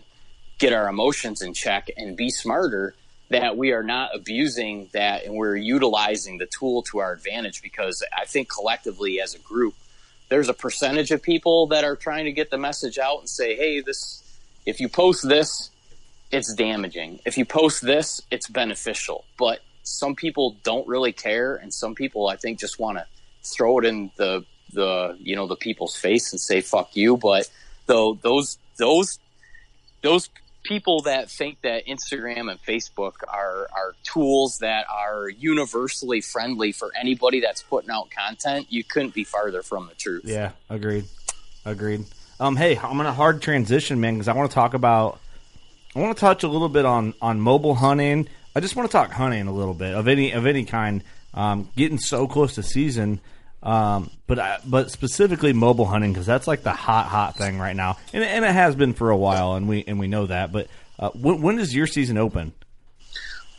get our emotions in check and be smarter that we are not abusing that and we're utilizing the tool to our advantage because I think collectively as a group there's a percentage of people that are trying to get the message out and say, hey, this if you post this, it's damaging. If you post this, it's beneficial. But some people don't really care, and some people I think just want to throw it in the the you know the people's face and say fuck you. But though those those those people that think that Instagram and Facebook are are tools that are universally friendly for anybody that's putting out content, you couldn't be farther from the truth. Yeah, agreed. Agreed. Um, hey, I'm in a hard transition, man, because I want to talk about. I want to touch a little bit on on mobile hunting. I just want to talk hunting a little bit of any of any kind. Um, getting so close to season, um, but I, but specifically mobile hunting because that's like the hot hot thing right now, and, and it has been for a while, and we and we know that. But uh, when, when does your season open?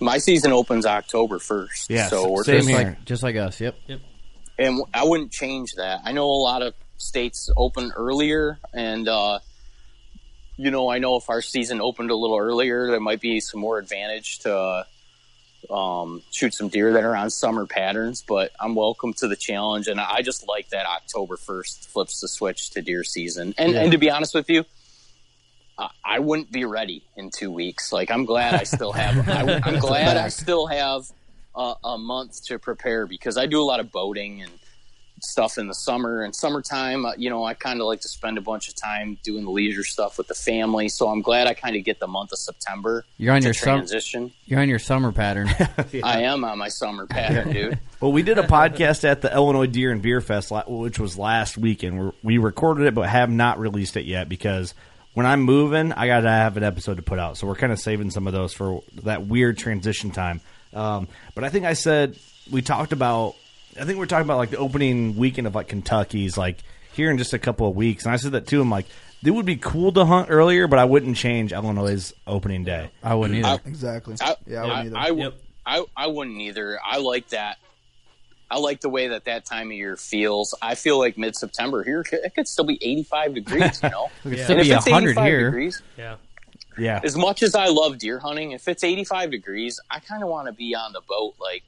My season opens October first, Yeah, so we're same just here. Like, just like us. Yep. Yep. and I wouldn't change that. I know a lot of states open earlier, and uh, you know, I know if our season opened a little earlier, there might be some more advantage to uh, um, shoot some deer that are on summer patterns. But I'm welcome to the challenge, and I just like that October first flips the switch to deer season. And and to be honest with you. I- I wouldn't be ready in two weeks. Like I'm glad I still have. I, I'm glad I still have a, a month to prepare because I do a lot of boating and stuff in the summer and summertime. Uh, you know, I kind of like to spend a bunch of time doing the leisure stuff with the family. So I'm glad I kind of get the month of September You're on to your sum- transition. You're on your summer pattern. I am on my summer pattern, dude. Well, we did a podcast at the Illinois Deer and Beer Fest, which was last weekend. We're- We recorded it, but have not released it yet because when I'm moving, I got to have an episode to put out. So we're kind of saving some of those for that weird transition time. Um, but I think I said we talked about. I think we're talking about like the opening weekend of like Kentucky's like here in just a couple of weeks, and I said that too. I'm like, it would be cool to hunt earlier, but I wouldn't change Illinois' opening day. I wouldn't either. Exactly. I, yeah, I I, wouldn't either. I, w- Yep. I, I wouldn't either. I like that. I like the way that that time of year feels. I feel like mid September here, it could still be 85 degrees, you know? Yeah. And be it's 100 85 here. degrees, Yeah. Yeah, as much as I love deer hunting, if it's 85 degrees, I kind of want to be on the boat, like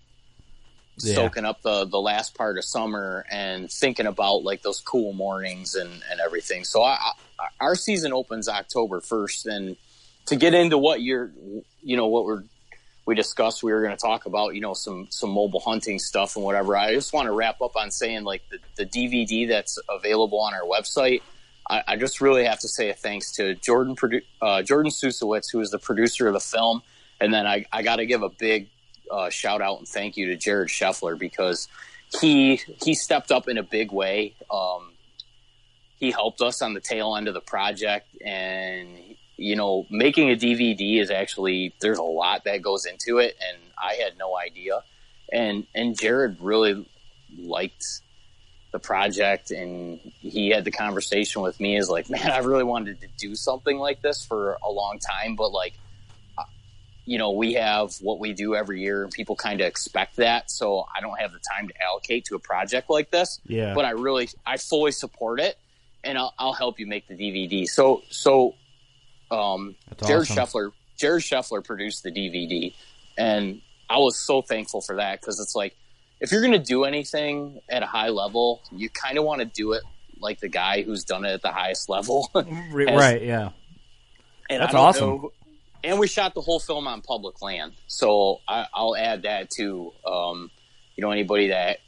Yeah. soaking up the, the last part of summer and thinking about like those cool mornings and, and everything. So I, I, our season opens October 1st. And to get into what you're, you know, what we're, we discussed, we were going to talk about, you know, some, some mobile hunting stuff and whatever. I just want to wrap up on saying like the, the DVD that's available on our website. I, I just really have to say a thanks to Jordan, uh, Jordan Susowitz, who is the producer of the film. And then I, I got to give a big uh, shout out and thank you to Jared Scheffler because he he stepped up in a big way. Um, he helped us on the tail end of the project, and you know, making a DVD is actually there's a lot that goes into it, and I had no idea. And and Jared really liked the project, and he had the conversation with me. Is like, man, I really wanted to do something like this for a long time, but like you know, we have what we do every year and people kind of expect that. So I don't have the time to allocate to a project like this, yeah. but I really, I fully support it and I'll, I'll help you make the DVD. So, so, um, That's Jared awesome. Scheffler, Jared Scheffler produced the DVD, and I was so thankful for that because it's like if you're going to do anything at a high level, you kind of want to do it like the guy who's done it at the highest level. Right, yeah. and That's awesome. know- and we shot the whole film on public land, so I, I'll add that too. Um, you know, anybody that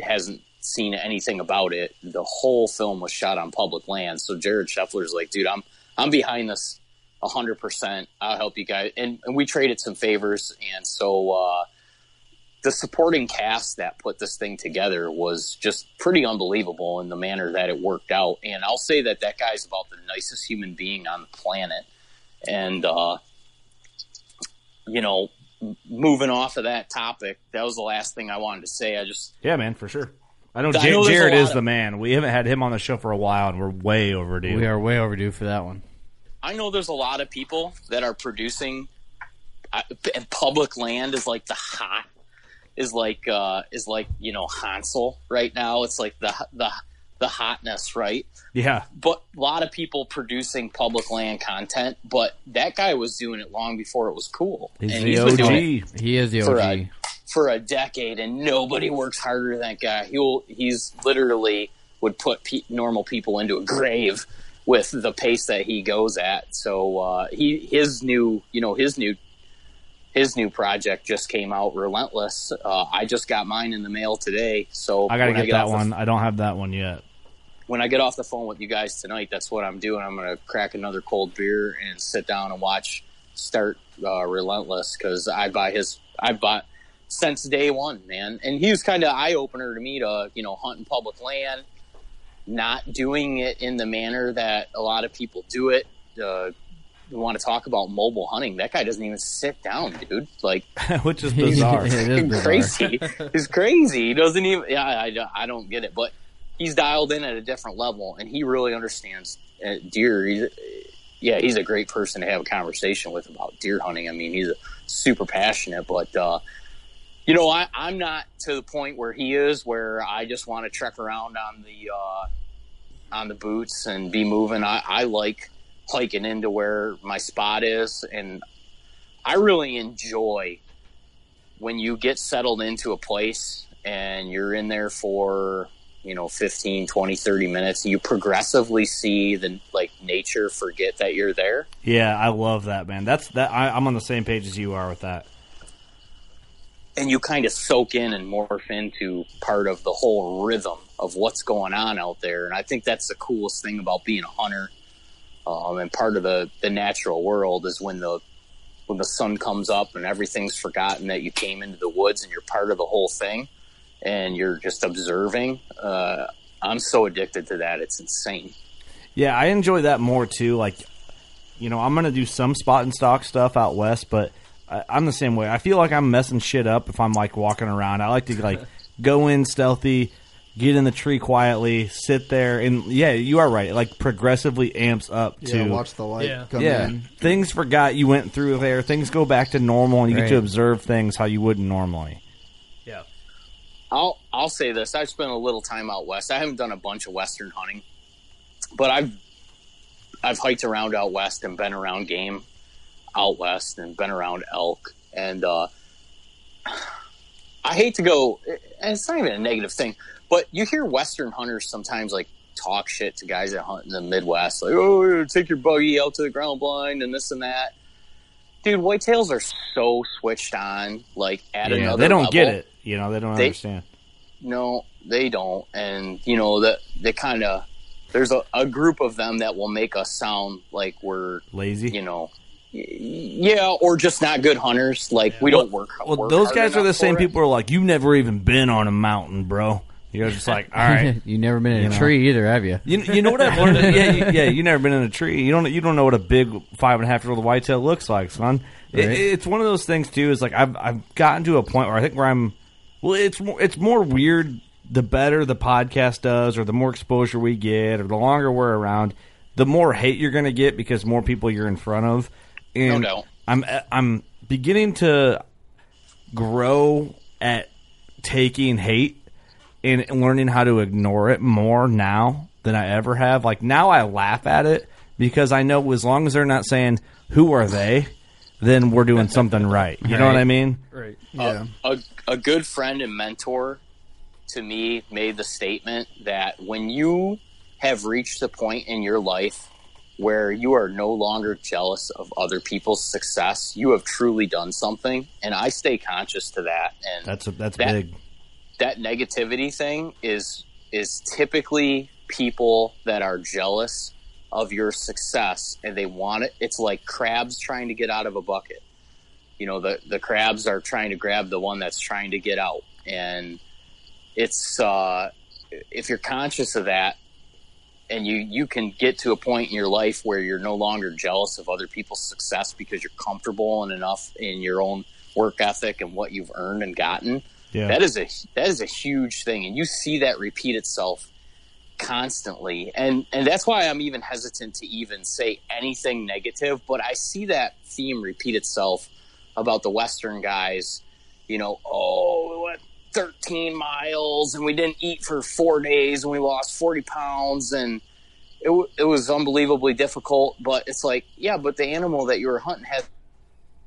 hasn't seen anything about it, the whole film was shot on public land. So Jared Scheffler's like, dude, I'm I'm behind this hundred percent. I'll help you guys, and, and we traded some favors, and so. Uh, the supporting cast that put this thing together was just pretty unbelievable in the manner that it worked out. And I'll say that that guy's about the nicest human being on the planet. And, uh, you know, moving off of that topic, that was the last thing I wanted to say. I just, Yeah, man, for sure. I know, I Ja- know Jared is of- the man. We haven't had him on the show for a while, and we're way overdue. We are way overdue for that one. I know there's a lot of people that are producing, uh, and public land is like the hot, is like, uh, is like, you know, Hansel right now. It's like the, the, the hotness, right? Yeah, but a lot of people producing public land content, but that guy was doing it long before it was cool. he's and the he's been doing it OG. He is the For OG. a- for a decade, and nobody works harder than that guy. He'll he's literally would put pe- normal people into a grave with the pace that he goes at. So uh, he his new you know his new his new project just came out, Relentless. Uh, I just got mine in the mail today, so I got to when get that off the one. I don't have that one yet. When I get off the phone with you guys tonight, that's what I'm doing. I'm going to crack another cold beer and sit down and watch start uh, Relentless because I buy his. I bought since day one, man, and he was kind of eye opener to me to you know hunt in public land, not doing it in the manner that a lot of people do it. Uh, you want to talk about mobile hunting? That guy doesn't even sit down, dude. Like Which is bizarre. it is bizarre. crazy. He's crazy. He doesn't even. Yeah, I, I don't get it, but he's dialed in at a different level, and he really understands uh, deer. He's, yeah, he's a great person to have a conversation with about deer hunting. I mean, he's super passionate, but uh, you know, I, I'm not to the point where he is, where I just want to trek around on the uh, on the boots and be moving. I, I like hiking into where my spot is, and I really enjoy when you get settled into a place and you're in there for you know 15 20 30 minutes you progressively see the like nature forget that you're there Yeah, I love that, man. That's that. I, I'm on the same page as you are with that. and you kind of soak in and morph into part of the whole rhythm of what's going on out there and i think that's the coolest thing about being a hunter um, and part of the the natural world is when the when the sun comes up and everything's forgotten that you came into the woods and you're part of the whole thing and you're just observing uh, i'm so addicted to that it's insane Yeah, I enjoy that more too. Like, you know, I'm gonna do some spot and stalk stuff out west, but I, I'm the same way. I feel like I'm messing shit up if I'm like walking around. I like to like go in stealthy, get in the tree quietly, sit there, and yeah, you are right. It, like progressively amps up to watch the light Yeah. come yeah, in. things forgot you went through there. Things go back to normal, and you get to observe things how you wouldn't normally. I'll I'll say this. I've spent a little time out west. I haven't done a bunch of western hunting, but I've I've hiked around out west and been around game out west and been around elk. And uh, I hate to go. And it's not even a negative thing, but you hear western hunters sometimes like talk shit to guys that hunt in the Midwest, like "Oh, take your buggy out to the ground blind and this and that." Dude, whitetails are so switched on. Like at Yeah, another they don't get it. You know, they don't They- understand. No, they don't. And you know that they kind of there's a, a group of them that will make us sound like we're Lazy. you know y- yeah or just not good hunters. Like we don't work. Well, work those guys are the same it. people who are like, you've never even been on a mountain, bro. You're just like, all right. you never been in You a know. tree either, have you? You, you know what I've learned? yeah, you, yeah. You never been in a tree. You don't. You don't know what a big five and a half year old whitetail looks like, son. It, it's one of those things too. Is like I've I've gotten to a point where I think where I'm. Well, it's more it's more weird. The better the podcast does, or the more exposure we get, or the longer we're around, the more hate you're going to get because more people you're in front of. And No doubt. I'm I'm beginning to grow at taking hate and learning how to ignore it more now than I ever have. Like now I laugh at it because I know as long as they're not saying who are they, then we're doing something right. You know what I mean? Right. Uh, yeah. a, a good friend and mentor to me made the statement that when you have reached a point in your life where you are no longer jealous of other people's success, you have truly done something. And I stay conscious to that. And That's that's That- big. that negativity thing is is typically people that are jealous of your success and they want it. It's like crabs trying to get out of a bucket. You know, the the crabs are trying to grab the one that's trying to get out, and it's uh, if you're conscious of that, and you you can get to a point in your life where you're no longer jealous of other people's success because you're comfortable and enough in your own work ethic and what you've earned and gotten Yeah. that is a that is a huge thing. And you see that repeat itself constantly. And and that's why i'm even hesitant to even say anything negative but i see that theme repeat itself about the western guys you know oh we went 13 miles and we didn't eat for four days and we lost 40 pounds and it, w- it was unbelievably difficult but it's like yeah but the animal that you were hunting had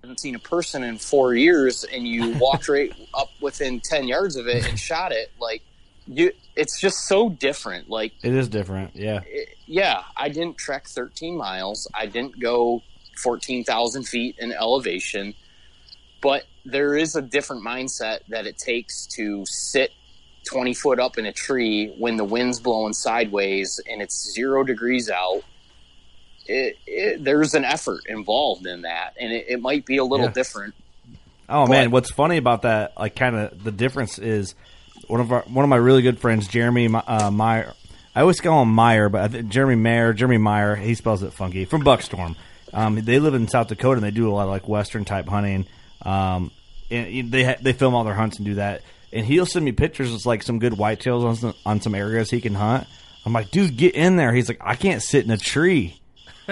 haven't seen a person in four years and you walked right up within 10 yards of it and shot it like you it's just so different like It is different. Yeah. it, yeah i didn't trek 13 miles i didn't go 14000 feet in elevation but there is a different mindset that it takes to sit 20 foot up in a tree when the wind's blowing sideways and it's zero degrees out it, it, there's an effort involved in that and it, it might be a little Yeah. different Oh But- man, what's funny about that, like, kind of the difference is one of our one of my really good friends, Jeremy uh, Meyer. I always call him Meyer, but I think Jeremy Mayer, Jeremy Meyer, he spells it funky from Buckstorm. Um, they live in South Dakota and they do a lot of like Western type hunting. Um, and they ha- they film all their hunts and do that. And he'll send me pictures of like some good whitetails on some, on some areas he can hunt. I'm like, dude, get in there. He's like, I can't sit in a tree.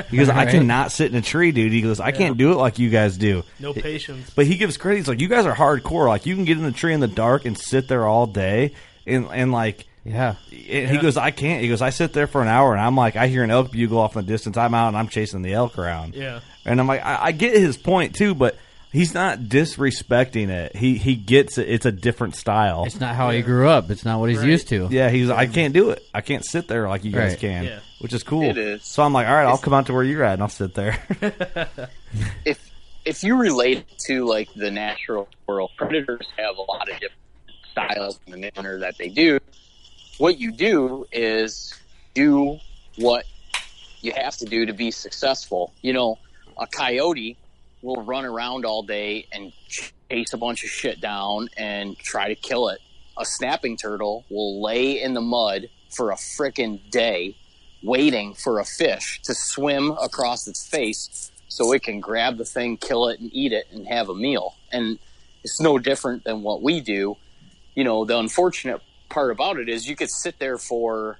He goes, I cannot sit in a tree, dude. He goes, I can't do it like you guys do. No patience. But he gives credit. He's like, you guys are hardcore. Like, you can get in the tree in the dark and sit there all day. And, and like, Yeah. and he goes, I can't. He goes, I sit there for an hour and I'm like, I hear an elk bugle off in the distance. I'm out and I'm chasing the elk around. Yeah. And I'm like, I, I get his point too, but he's not disrespecting it. He he gets it. It's a different style. It's not how he grew up. It's not what he's Right. used to. Yeah, he's. I can't do it. I can't sit there like you guys Right. can, Yeah. which is cool. It is. So I'm like, all right, I'll come out to where you're at and I'll sit there. if if you relate to like the natural world, predators have a lot of different styles in the manner that they do. What you do is do what you have to do to be successful. You know, a coyote will run around all day and chase a bunch of shit down and try to kill it. A snapping turtle will lay in the mud for a frickin' day waiting for a fish to swim across its face so it can grab the thing, kill it, and eat it and have a meal. And it's no different than what we do. You know, the unfortunate part about it is you could sit there for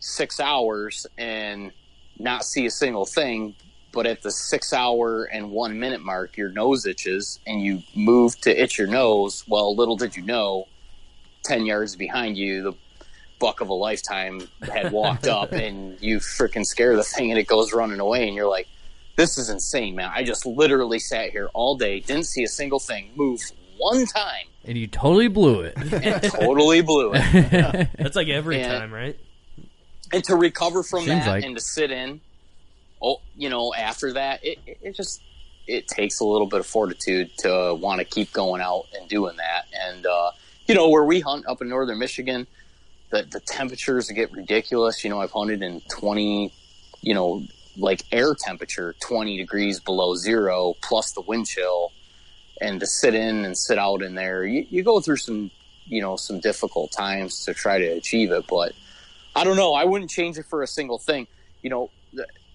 six hours and not see a single thing, but at the six hour and one minute mark, your nose itches and you move to itch your nose. Well, little did you know, 10 yards behind you, the buck of a lifetime had walked up and you freaking scare the thing and it goes running away and you're like, this is insane, man. I just literally sat here all day, didn't see a single thing, moved one time, And you totally blew it. totally blew it. That's like every Yeah. time, right? And to recover from Seems that like- and to sit in, oh, you know, after that, it, it just it takes a little bit of fortitude to want to keep going out and doing that. And uh, you know, where we hunt up in northern Michigan, the the temperatures get ridiculous. You know, I've hunted in twenty, you know, like air temperature, twenty degrees below zero, plus the wind chill, and to sit in and sit out in there, you, you go through some, you know, some difficult times to try to achieve it, but. I don't know. I wouldn't change it for a single thing. You know,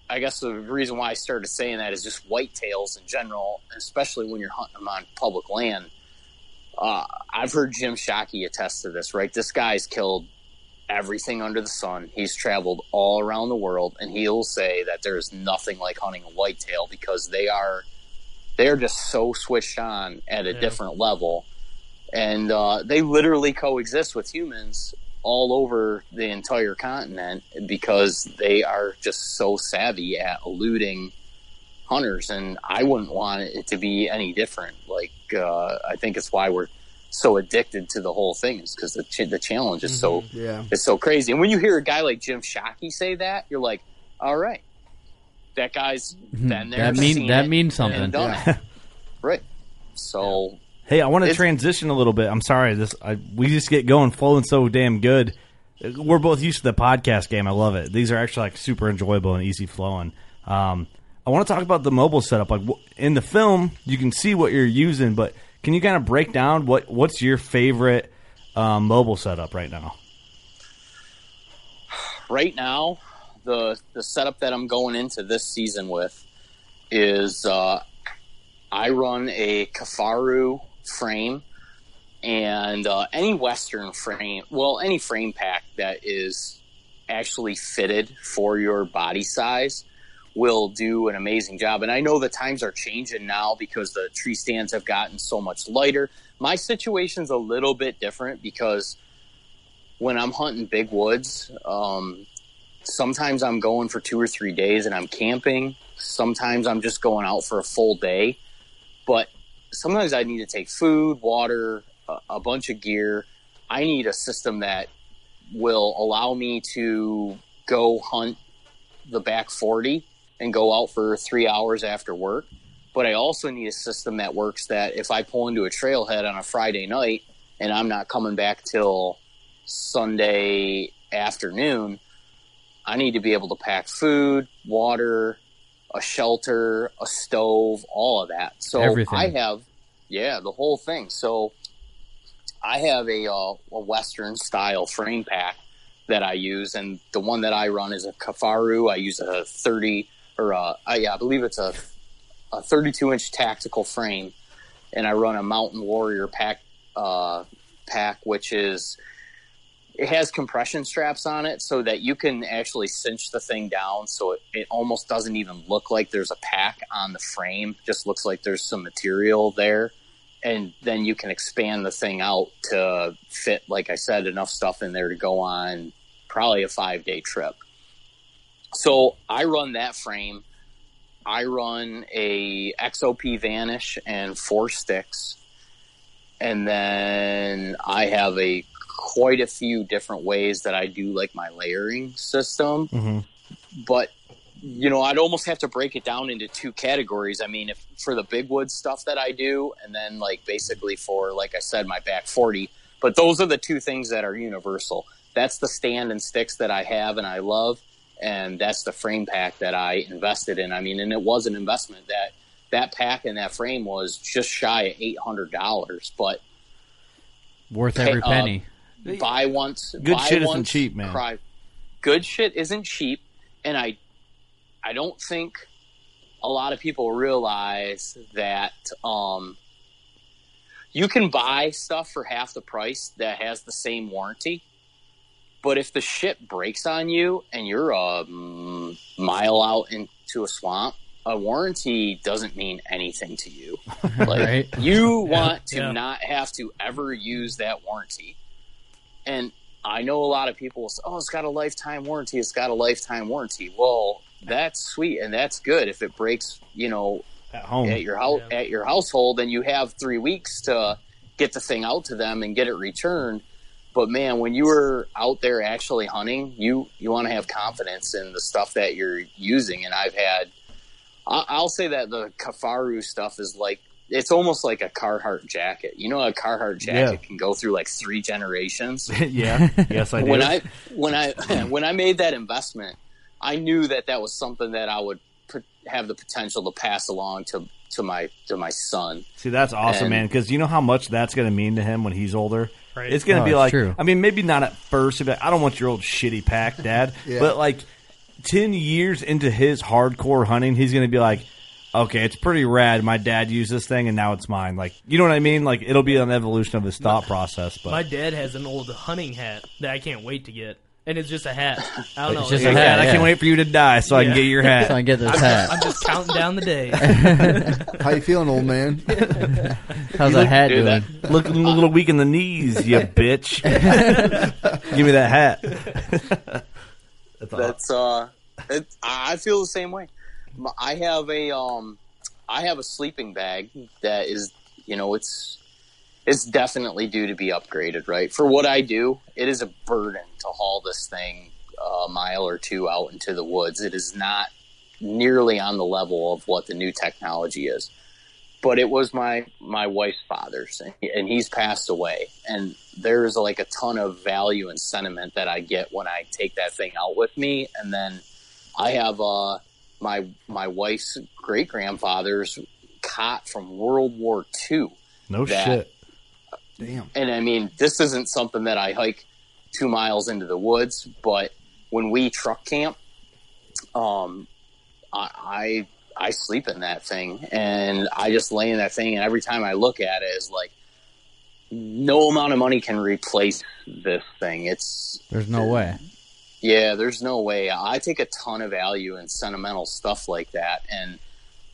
I guess the reason why I started saying that is just whitetails in general, especially when you're hunting them on public land. Uh, I've heard Jim Shockey attest to this, right? This guy's killed everything under the sun. He's traveled all around the world, and he'll say that there is nothing like hunting a whitetail because they are they're just so switched on at a Yeah. different level, and uh, they literally coexist with humans all over the entire continent because they are just so savvy at eluding hunters, and I wouldn't want it to be any different. Like uh, I think it's why we're so addicted to the whole thing is because the ch- the challenge is so Yeah. it's so crazy. And when you hear a guy like Jim Shockey say that, you're like, all right, that guy's been there. That mean- seen that means something. and done it. right. So Hey, I want to transition a little bit. I'm sorry, this I, we just get going, flowing so damn good. We're both used to the podcast game. I love it. These are actually like super enjoyable and easy flowing. Um, I want to talk about the mobile setup. Like in the film, you can see what you're using, but can you kind of break down what what's your favorite um, mobile setup right now? right now, the the setup that I'm going into this season with is uh, I run a Kifaru frame and uh, any Western frame. Well, any frame pack that is actually fitted for your body size will do an amazing job. And I know the times are changing now because the tree stands have gotten so much lighter. My situation's a little bit different because when I'm hunting big woods, um, sometimes I'm going for two or three days and I'm camping. Sometimes I'm just going out for a full day. But sometimes I need to take food, water, a, a bunch of gear. I need a system that will allow me to go hunt the back 40 and go out for three hours after work. But I also need a system that works that if I pull into a trailhead on a Friday night and I'm not coming back till Sunday afternoon, I need to be able to pack food, water, a shelter, a stove, all of that. So Everything. I have, yeah, the whole thing. So I have a, uh, a Western style frame pack that I use, and the one that I run is a Kifaru. I use a 30 or a, I, yeah, I believe it's a, a 32 inch tactical frame, and I run a Mountain Warrior pack uh, pack, which is it has compression straps on it so that you can actually cinch the thing down so it, it almost doesn't even look like there's a pack on the frame. Just looks like there's some material there. And then you can expand the thing out to fit like i said enough stuff in there to go on probably a five day trip. So i run that frame. I run a xop vanish and four sticks. And then I have a quite a few different ways that I do like my layering system. Mhm. But you know, I'd almost have to break it down into two categories. I mean, if for the big wood stuff that I do, and then like basically for like I said, my back forty. But those are the two things that are universal. That's the stand and sticks that I have and I love, and that's the frame pack that I invested in. I mean, and it was an investment that that pack and that frame was just shy of eight hundred dollars, but Worth every uh, penny. Buy once Good buy shit isn't once, cheap, man. Cry. Good shit isn't cheap, and I I don't think a lot of people realize that um, you can buy stuff for half the price that has the same warranty. But if the shit breaks on you and you're a mile out into a swamp, a warranty doesn't mean anything to you. Like Right. you want to yeah. not have to ever use that warranty. And I know a lot of people will say, "Oh, it's got a lifetime warranty. It's got a lifetime warranty." Well, that's sweet and that's good. If it breaks, you know, At home, at your house Yeah. at your household, and you have three weeks to get the thing out to them and get it returned. But man, when you were out there actually hunting, you you want to have confidence in the stuff that you're using. And I've had, I'll say that the Kifaru stuff is like it's almost like a Carhartt jacket. You know, a Carhartt jacket Yeah. can go through like three generations yeah, yes, I do. when I when I when I made that investment, I knew that that was something that I would put, have the potential to pass along to to my to my son. See, that's awesome, And- man. Because you know how much that's going to mean to him when he's older. Right. It's going to Oh, be like, true. I mean, maybe not at first. he'll like, I don't want your old shitty pack, Dad. Yeah. But like ten years into his hardcore hunting, he's going to be like, okay, it's pretty rad. My dad used this thing, and now it's mine. Like, you know what I mean? Like, it'll be an evolution of his thought process. But My dad has an old hunting hat that I can't wait to get, and it's just a hat. I don't know. It's just Hey, a hat, Dad, I yeah. can't wait for you to die so I can Yeah. get your hat. So I can get this hat. I'm just counting down the days. How you feeling, old man? How's that hat Dude, doing? that- Looking a little weak in the knees, you bitch. Give me that hat. that's awesome. That's uh, it, I I feel the same way. I have a um, I have a sleeping bag that is, you know, it's it's definitely due to be upgraded. Right for what I do, it is a burden to haul this thing a mile or two out into the woods. It is not nearly on the level of what the new technology is. But it was my my wife's father's, and he's passed away. And there's like a ton of value and sentiment that I get when I take that thing out with me. And then I have uh, my my wife's great grandfather's cot from World War II. No That- shit. Damn. And I mean, this isn't something that I hike two miles into the woods, but when we truck camp, um, I, I I sleep in that thing, and I just lay in that thing, and every time I look at it, is like no amount of money can replace this thing. It's There's no way. Yeah, there's no way. I take a ton of value in sentimental stuff like that, and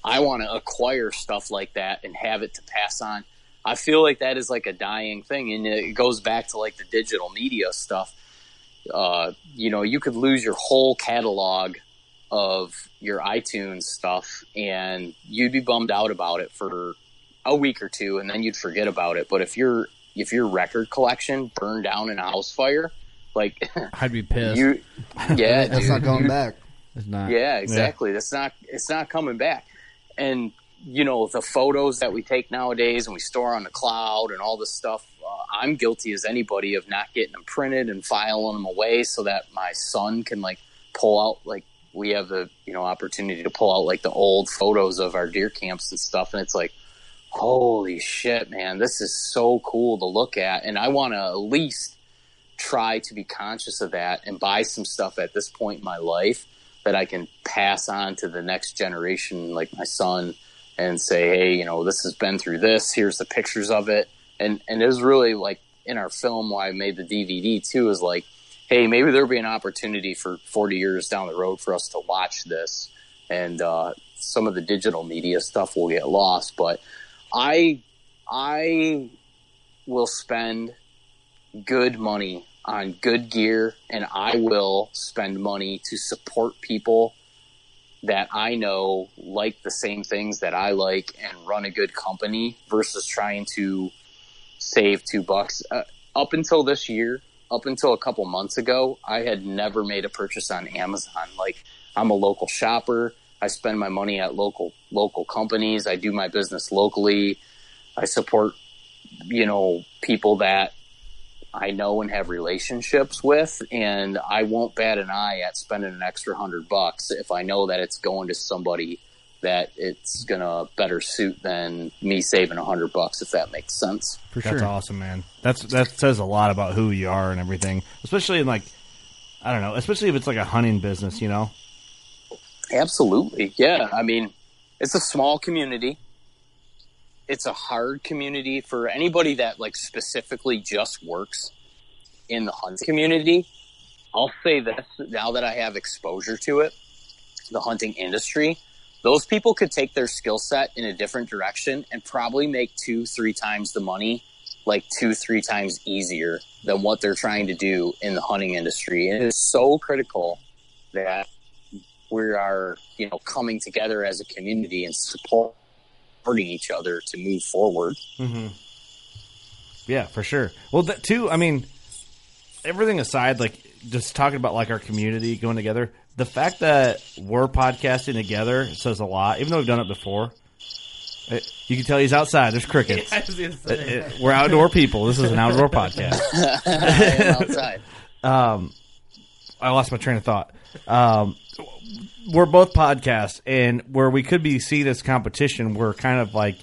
I want to acquire stuff like that and have it to pass on. I feel like that is like a dying thing, and it goes back to like the digital media stuff. Uh, you know, you could lose your whole catalog of your iTunes stuff, and you'd be bummed out about it for a week or two, and then you'd forget about it. But if your if your record collection burned down in a house fire, like I'd be pissed. you, yeah, That's dude. not going back. it's not. Yeah, exactly. That's not it's not coming back. And you know the photos that we take nowadays and we store on the cloud and all this stuff. Uh, I'm guilty as anybody of not getting them printed and filing them away so that my son can like pull out like we have the you know opportunity to pull out like the old photos of our deer camps and stuff. And it's like, holy shit, man, this is so cool to look at. And I want to at least try to be conscious of that and buy some stuff at this point in my life that I can pass on to the next generation, like my son, and say, hey, you know, this has been through this. Here's the pictures of it. And and it was really like in our film why I made the DVD too is like, hey, maybe there'll be an opportunity for 40 years down the road for us to watch this, and uh, some of the digital media stuff will get lost. But I I will spend good money on good gear and I will spend money to support people that I know like the same things that I like and run a good company versus trying to save two bucks. Uh, up until this year, up until a couple months ago, I had never made a purchase on Amazon. Like I'm a local shopper. I spend my money at local local companies. I do my business locally. I support you know people that I know and have relationships with, and I won't bat an eye at spending an extra hundred bucks if I know that it's going to somebody that it's gonna better suit than me saving a hundred bucks, if that makes sense. for sure. That's awesome, man. That's that says a lot about who you are and everything. Especially in like, I don't know. Especially if it's like a hunting business, you know. Absolutely, yeah. I mean, it's a small community. It's a hard community for anybody that like specifically just works in the hunt community. I'll say this now that I have exposure to it, the hunting industry, those people could take their skill set in a different direction and probably make two, three times the money, like two, three times easier than what they're trying to do in the hunting industry. And it is so critical that we are, you know, coming together as a community and supporting each other to move forward. Yeah, for sure. Well, that too. I mean, everything aside, like just talking about like our community going together. The fact that we're podcasting together says a lot. Even though we've done it before, It- you can tell he's outside. There's crickets. I It- it- we're outdoor people. This is an outdoor podcast. I am outside. um, I lost my train of thought. Um, we're both podcasts, and where we could be seen as competition, we're kind of like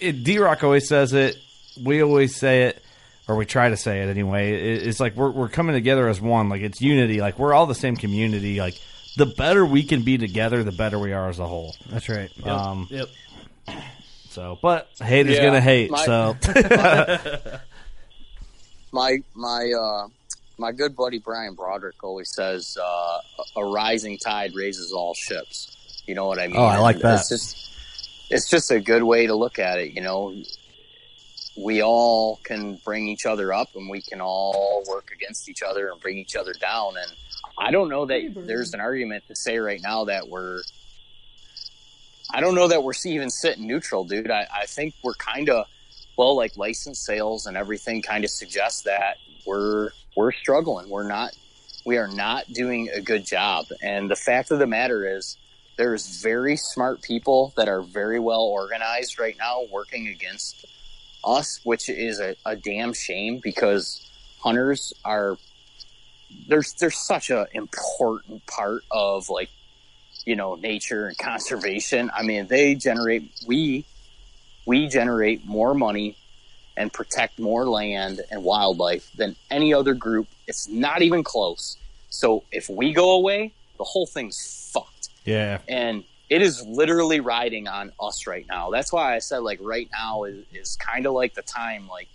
D Rock always says it. We always say it, or we try to say it anyway. It, it's like we're we're coming together as one. Like it's unity. Like we're all the same community. Like the better we can be together, the better we are as a whole. That's right. Um, Yep. so, but hate is Yeah, gonna hate. my- so my my uh my good buddy Brian Broderick always says uh, a rising tide raises all ships. You know what I mean? Oh, I like that. It's just it's just a good way to look at it. You know, we all can bring each other up, and we can all work against each other and bring each other down. And I don't know that there's an argument to say right now that we're I don't know that we're even sitting neutral, dude. I, I think we're kind of well, like license sales and everything kind of suggests that we're we're struggling. We're not we are not doing a good job. And the fact of the matter is, there's very smart people that are very well organized right now working against us, which is a, a damn shame because hunters are there's there's such an important part of like you know nature and conservation. I mean, they generate we we generate more money and protect more land and wildlife than any other group. It's not even close. So if we go away, the whole thing's fucked. Yeah. And it is literally riding on us right now. That's why I said like right now is, is kind of like the time like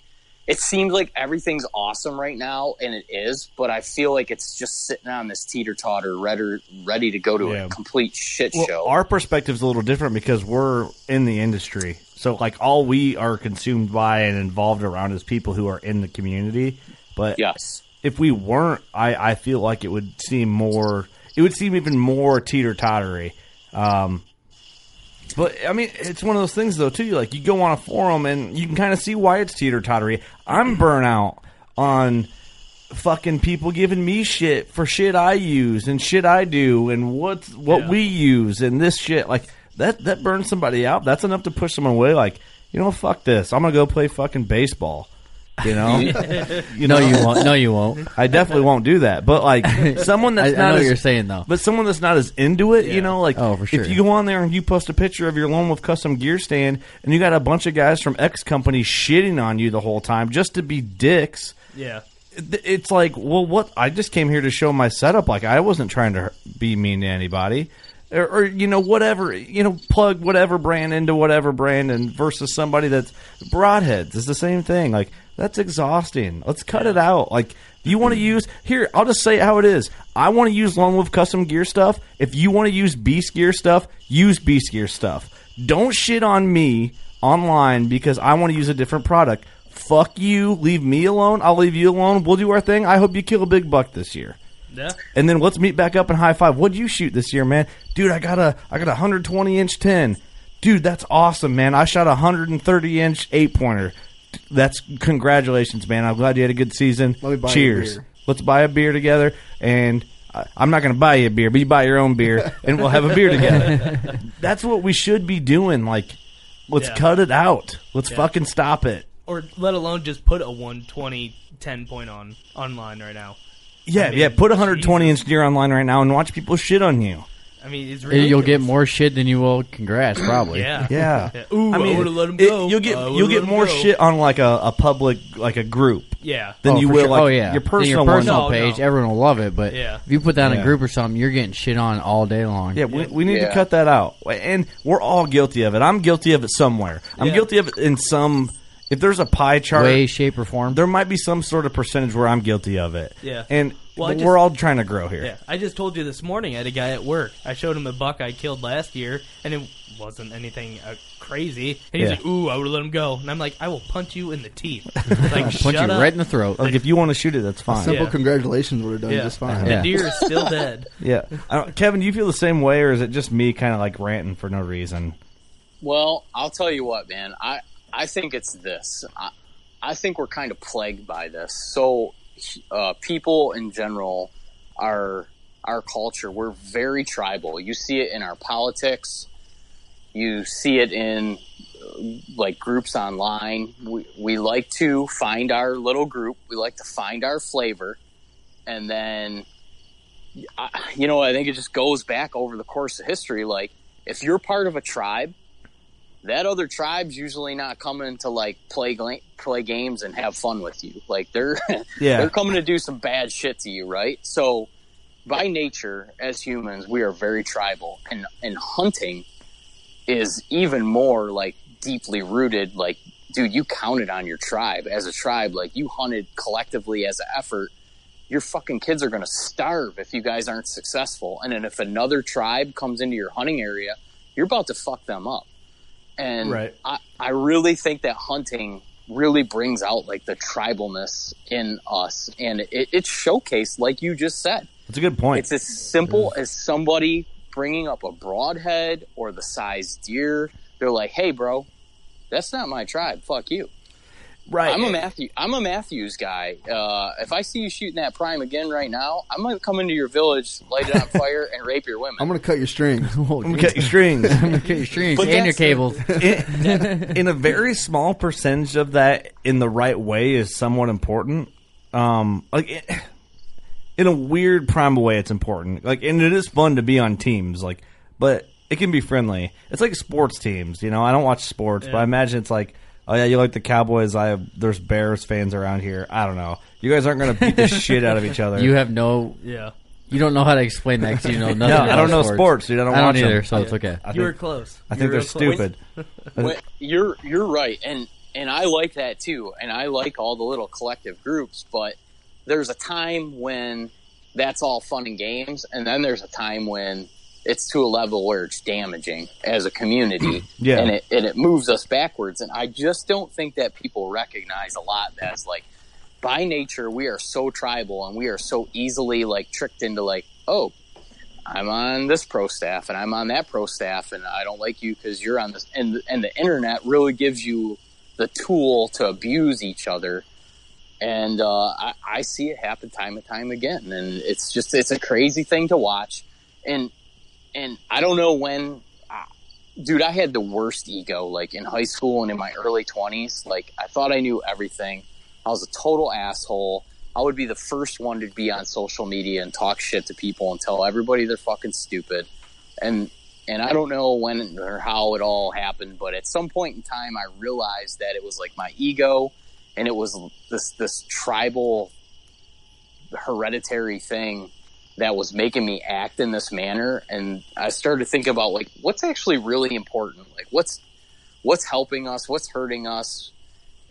it seems like everything's awesome right now and it is, but I feel like it's just sitting on this teeter totter ready, ready to go to Yeah. a complete shit Well, show. our perspective's a little different because we're in the industry. So, like, all we are consumed by and involved around is people who are in the community. But yes. if we weren't, I, I feel like it would seem more, it would seem even more teeter tottery. Um, but I mean, it's one of those things though too. Like you go on a forum and you can kind of see why it's teeter tottery. I'm burnt out on fucking people giving me shit for shit I use and shit I do and what what Yeah. we use and this shit. Like that that burns somebody out. That's enough to push someone away. Like you know, fuck this. I'm gonna go play fucking baseball. You know, you No, know? you won't. No, you won't. I definitely won't do that. But like someone I, that's I know not what you're saying though. but someone that's not as into it, you know, like Oh, for sure. if you go on there and you post a picture of your Lone Wolf custom gear stand, and you got a bunch of guys from X company shitting on you the whole time just to be dicks. Yeah. it- It's like, well, what? I just came here to show my setup. Like I wasn't trying to be mean to anybody, or, or you know, whatever. You know, plug whatever brand into whatever brand, and versus somebody that's broadheads is the same thing. Like that's exhausting. Let's cut it out. Like you want to use here, I'll just say how it is. I want to use Lone Wolf custom gear stuff. If you want to use Beast Gear stuff, use Beast Gear stuff. Don't shit on me online because I want to use a different product. Fuck you. Leave me alone. I'll leave you alone. We'll do our thing. I hope you kill a big buck this year. Yeah. And then let's meet back up and high five. What'd you shoot this year, man? Dude, I got a I got a 120 inch 10. Dude, that's awesome, man. I shot a 130 inch eight pointer. That's congratulations, man. I'm glad you had a good season. Let me buy you a Cheers. beer. Let's buy a beer together, and I, I'm not going to buy you a beer, but you buy your own beer, and we'll have a beer together. that's what we should be doing. Like, let's Yeah. cut it out. Let's Yeah. fucking stop it. Or let alone just put a 120 10 point on online right now. Yeah, I mean, yeah. Put a 120 Jesus. inch deer online right now and watch people shit on you. I mean, it's You'll get more shit than you will congrats, probably. Yeah. Yeah. Ooh, I, I mean, would have let him it- you'll get I would've you'll get more go. shit on like a, a public like a group Yeah. than Oh, you will sure. like oh yeah, your personal, your personal one. No, page. no. Everyone will love it, but Yeah. if you put that in Yeah. a group or something, you're getting shit on all day long. Yeah, we, we need to cut that out, and we're all guilty of it. I'm guilty of it somewhere. I'm Yeah. guilty of it in some. If there's a pie chart, way, shape, or form. there might be some sort of percentage where I'm guilty of it. Yeah. and Well, just- we're all trying to grow here. Yeah, I just told you this morning. I had a guy at work. I showed him a buck I killed last year, and it wasn't anything uh, crazy. And he's Yeah. like, "Ooh, I would have let him go." And I'm like, "I will punch you in the teeth." Like, punch shut you up. right in the throat. Like if you want to shoot it, that's fine. Simple Yeah. congratulations would have done Yeah. just fine. The deer is still dead. Yeah, I don't, Kevin, do you feel the same way, or is it just me kind of like ranting for no reason? Well, I'll tell you what, man. I I think it's this. I, I think we're kind of plagued by this. So, uh, people in general, our our culture, we're very tribal. You see it in our politics. You see it in uh, like groups online. We we like to find our little group. We like to find our flavor, and then, you know, I think it just goes back over the course of history. Like, if you're part of a tribe that other tribe's usually not coming to like play play games and have fun with you. Like they're Yeah. they're coming to do some bad shit to you, right? So by nature, as humans, we are very tribal, and and hunting is even more like deeply rooted. Like, dude, you counted on your tribe as a tribe. Like you hunted collectively as an effort. Your fucking kids are going to starve if you guys aren't successful. And then if another tribe comes into your hunting area, you're about to fuck them up. And Right. I, I really think that hunting really brings out like the tribalness in us. And it, it's showcased, like you just said. That's a good point. It's as simple as somebody bringing up a broadhead or the size deer, they're like, "Hey, bro, that's not my tribe. Fuck you." Right. I'm a Matthew. I'm a Mathews guy. Uh, if I see you shooting that prime again right now, I'm gonna come into your village, light it on fire, and rape your women. I'm gonna cut your strings. I'm gonna cut your strings. I'm gonna Cut your strings But and your cables. in, in a very small percentage of that, in the right way, is somewhat important. Um, like it, in a weird primal way, it's important. Like, and it is fun to be on teams. Like, but it can be friendly. It's like sports teams. You know, I don't watch sports, but I imagine it's like, oh yeah, you like the Cowboys. I have there's Bears fans around here. I don't know. You guys aren't gonna beat the shit out of each other. You have no. Yeah. You don't know how to explain that because you know nothing. No, I about don't know sports. sports, dude. I don't I don't watch 'em. either, so it's okay. I You were think, close. I You think were they're real close. stupid. Well, you're you're right, and and I like that too, and I like all the little collective groups. But there's a time when that's all fun and games, and then there's a time when it's to a level where it's damaging as a community, Yeah. and it and it moves us backwards. And I just don't think that people recognize a lot that's like by nature we are so tribal, and we are so easily like tricked into like oh. I'm on this pro staff and I'm on that pro staff and I don't like you because you're on this and and the internet really gives you the tool to abuse each other and uh, I, I see it happen time and time again and it's just it's a crazy thing to watch and and I don't know when uh, dude I had the worst ego like in high school and in my early 20s like I thought I knew everything. I was a total asshole. I would be the first one to be on social media and talk shit to people and tell everybody they're fucking stupid. And and I don't know when or how it all happened, but at some point in time I realized that it was like my ego and it was this this tribal hereditary thing that was making me act in this manner and I started to think about like what's actually really important? Like what's what's helping us, what's hurting us,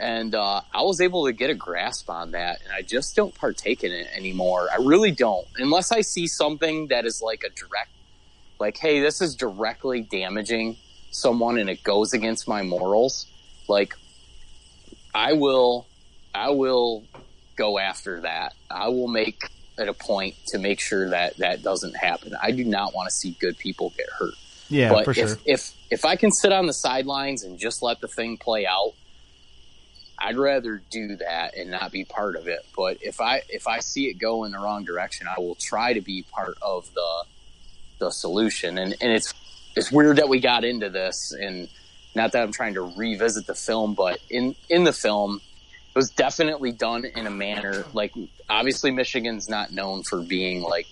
and uh, I was able to get a grasp on that, and I just don't partake in it anymore. I really don't, unless I see something that is like a direct, like, hey, this is directly damaging someone, and it goes against my morals. Like, I will, I will go after that. I will make it a point to make sure that that doesn't happen. I do not want to see good people get hurt. Yeah, but for if, sure. if if I can sit on the sidelines and just let the thing play out, I'd rather do that and not be part of it. But if I if I see it go in the wrong direction, I will try to be part of the the solution. And and it's it's weird that we got into this and not that I'm trying to revisit the film, but in in the film it was definitely done in a manner like obviously Michigan's not known for being like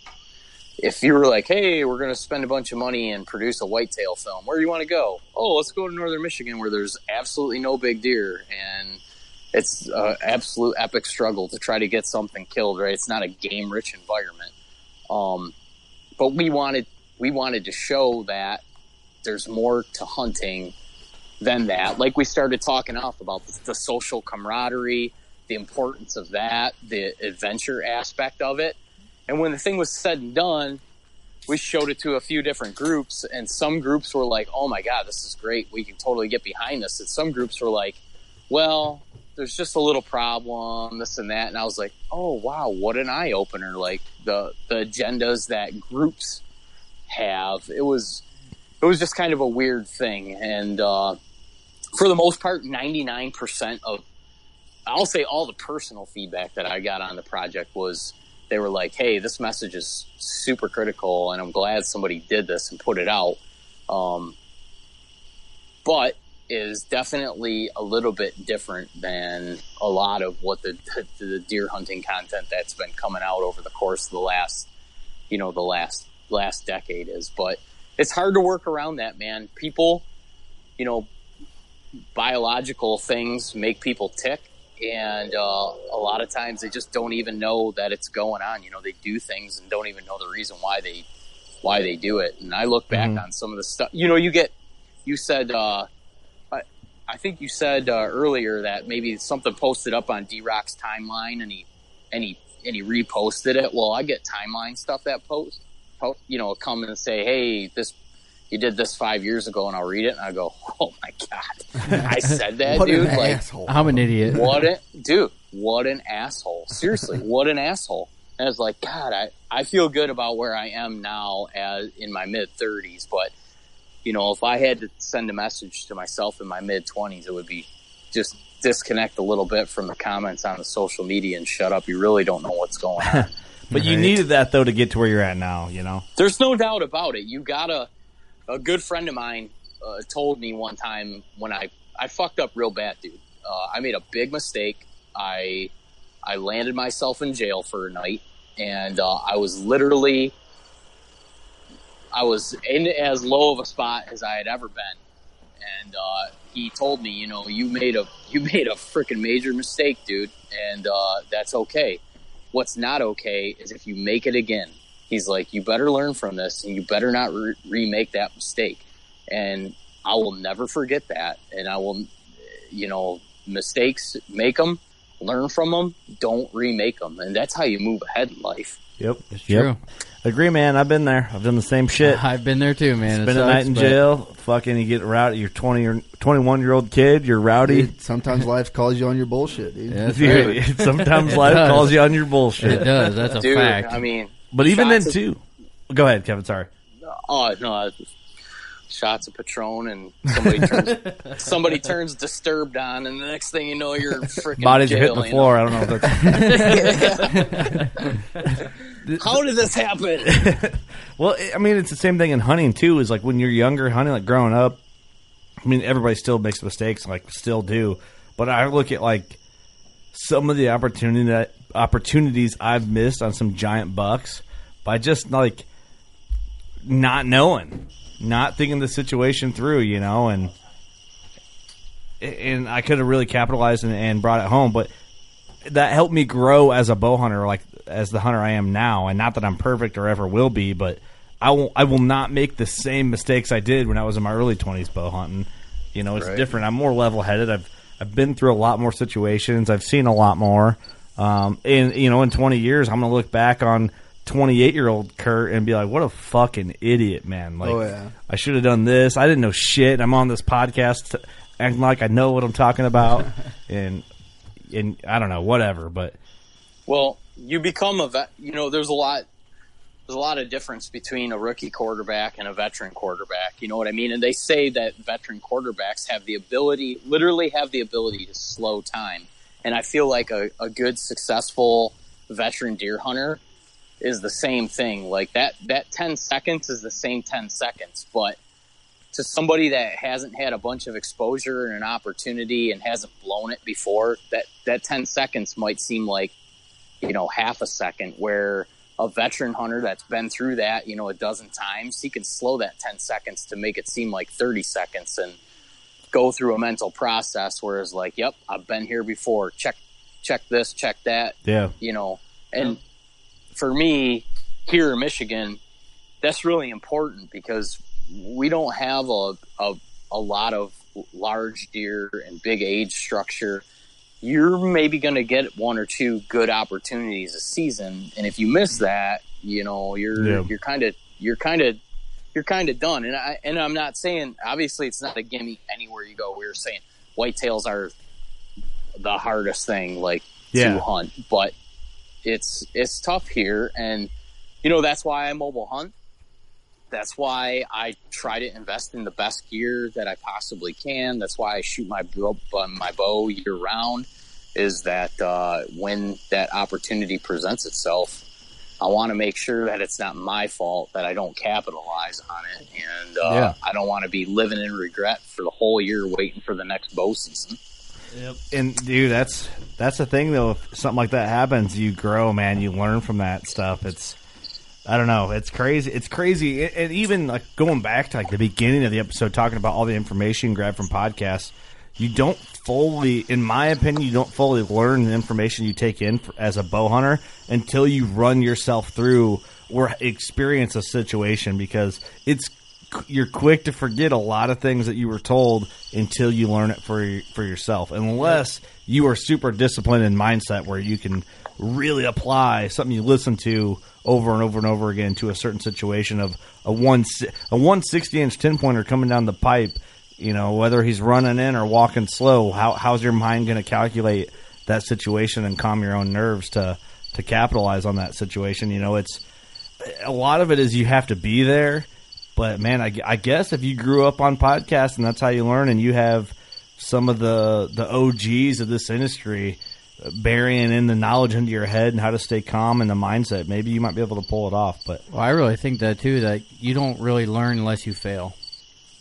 if you were like, hey, we're going to spend a bunch of money and produce a whitetail film, where do you want to go? Oh, let's go to northern Michigan where there's absolutely no big deer and it's an absolute epic struggle to try to get something killed. Right? It's not a game rich environment. Um, but we wanted we wanted to show that there's more to hunting than that. Like we started talking off about the, the social camaraderie, the importance of that, the adventure aspect of it. And when the thing was said and done, we showed it to a few different groups, and some groups were like, "Oh my god, this is great! We can totally get behind this." And some groups were like, "Well, there's just a little problem, this and that." And I was like, "Oh wow, what an eye opener!" Like the the agendas that groups have. It was it was just kind of a weird thing, and uh, for the most part, ninety nine percent of I'll say all the personal feedback that I got on the project was they were like, "Hey, this message is super critical, and I'm glad somebody did this and put it out." Um, but is definitely a little bit different than a lot of what the, the the deer hunting content that's been coming out over the course of the last, you know, the last last decade is. But it's hard to work around that, man. People, you know, biological things make people tick and uh, a lot of times they just don't even know that it's going on. You know they do things and don't even know the reason why they why they do it. And i look back on some of the stuff you know you get you said uh, I, I think you said uh, earlier that maybe something posted up on d-rock's timeline and he and he and he reposted it. Well i get timeline stuff that post, post you know come and say hey this you did this five years ago and I'll read it and I go, oh my God, I said that, what dude. an Like, asshole. I'm an idiot. what a dude, what an asshole. Seriously, what an asshole. And I was like, God, I, I feel good about where I am now as in my mid thirties, but you know, if I had to send a message to myself in my mid twenties, it would be just disconnect a little bit from the comments on the social media and shut up. You really don't know what's going on. But you needed that though to get to where you're at now. You know. There's no doubt about it. You gotta. A good friend of mine uh, told me one time when I I fucked up real bad, dude. Uh, I made a big mistake. I I landed myself in jail for a night, and uh, I was literally I was in as low of a spot as I had ever been. And uh, he told me, you know, you made a you made a freaking major mistake, dude, and uh, that's okay. What's not okay is if you make it again. He's like, you better learn from this, and you better not re- remake that mistake. And I will never forget that, and I will, you know, mistakes make them, learn from them, don't remake them, and that's how you move ahead in life. Yep. It's Yep. true. Agree, man. I've been there. I've done the same shit. I've been there too, man. It Spend a night in but- jail. Fucking, you get rowdy. You're 20 or 21 year old kid. You're rowdy. Dude, sometimes life calls you on your bullshit, dude. Yeah, Dude, right. sometimes life does. calls you on your bullshit. It does. That's a Dude, fact. I mean, But even then, of- too. Go ahead, Kevin. Sorry. Oh no! Shots of Patron, and somebody turns somebody turns disturbed on, and the next thing you know, you're freaking Bodies are hitting the floor. I don't know if that's. How did this happen? Well, I mean, it's the same thing in hunting too. Is like when you're younger, hunting, like growing up. I mean, everybody still makes mistakes, like still do. But I look at like some of the opportunity that opportunities I've missed on some giant bucks by just like not knowing, not thinking the situation through, you know, and and I could have really capitalized and, and brought it home, but that helped me grow as a bow hunter, like as the hunter I am now. And not that I'm perfect or ever will be, but I will I will not make the same mistakes I did when I was in my early 20s bow hunting. You know, it's Right. different. I'm more level headed. I've I've been through a lot more situations. I've seen a lot more. Um, and you know, in 20 years, I'm gonna look back on 28 year old Kurt and be like, what a fucking idiot, man! Like, Oh, yeah. I should have done this. I didn't know shit. I'm on this podcast acting like I know what I'm talking about, and and I don't know, whatever. But Well, you become a vet. You know, there's a lot. There's a lot of difference between a rookie quarterback and a veteran quarterback. You know what I mean? And they say that veteran quarterbacks have the ability, literally have the ability to slow time. And I feel like a, a good, successful veteran deer hunter is the same thing. Like that, that 10 seconds is the same 10 seconds, but to somebody that hasn't had a bunch of exposure and an opportunity and hasn't blown it before, that, that 10 seconds might seem like, you know, half a second where a veteran hunter that's been through that, you know, a dozen times, he can slow that 10 seconds to make it seem like 30 seconds and go through a mental process. Whereas like, yep, I've been here before. Check, check this, check that yeah, you know, and for me here in Michigan, that's really important because we don't have a, a, a lot of large deer and big age structure. You're maybe going to get one or two good opportunities a season, and if you miss that, you know, you're Yeah. you're kind of you're kind of you're kind of done. And I and I'm not saying obviously it's not a gimme anywhere you go. We were saying whitetails are the hardest thing like Yeah. to hunt, but it's it's tough here, and you know that's why I mobile hunt. That's why I try to invest in the best gear that I possibly can. That's why I shoot my bow, uh, my bow year round. Is that uh, when that opportunity presents itself, I want to make sure that it's not my fault that I don't capitalize on it, and uh, Yeah. I don't want to be living in regret for the whole year waiting for the next bow season. Yep. and dude, that's that's the thing though. If something like that happens, you grow, man. You learn from that stuff. It's I don't know. It's crazy. It's crazy. And- even like going back to like the beginning of the episode, talking about all the information you grab from podcasts, you don't fully, in my opinion, you don't fully learn the information you take in for, as a bow hunter until you run yourself through or experience a situation because it's you're quick to forget a lot of things that you were told until you learn it for for yourself. Unless you are super disciplined in mindset where you can really apply something you listen to over and over and over again to a certain situation of a one a one sixty inch ten pointer coming down the pipe. You know whether he's running in or walking slow. How how's your mind going to calculate that situation and calm your own nerves to to capitalize on that situation. You know, it's a lot of it is you have to be there. But man, I, I guess if you grew up on podcasts and that's how you learn, and you have some of the the OGs of this industry uh, burying in the knowledge into your head and how to stay calm and the mindset, maybe you might be able to pull it off. But Well, I really think that too. That you don't really learn unless you fail.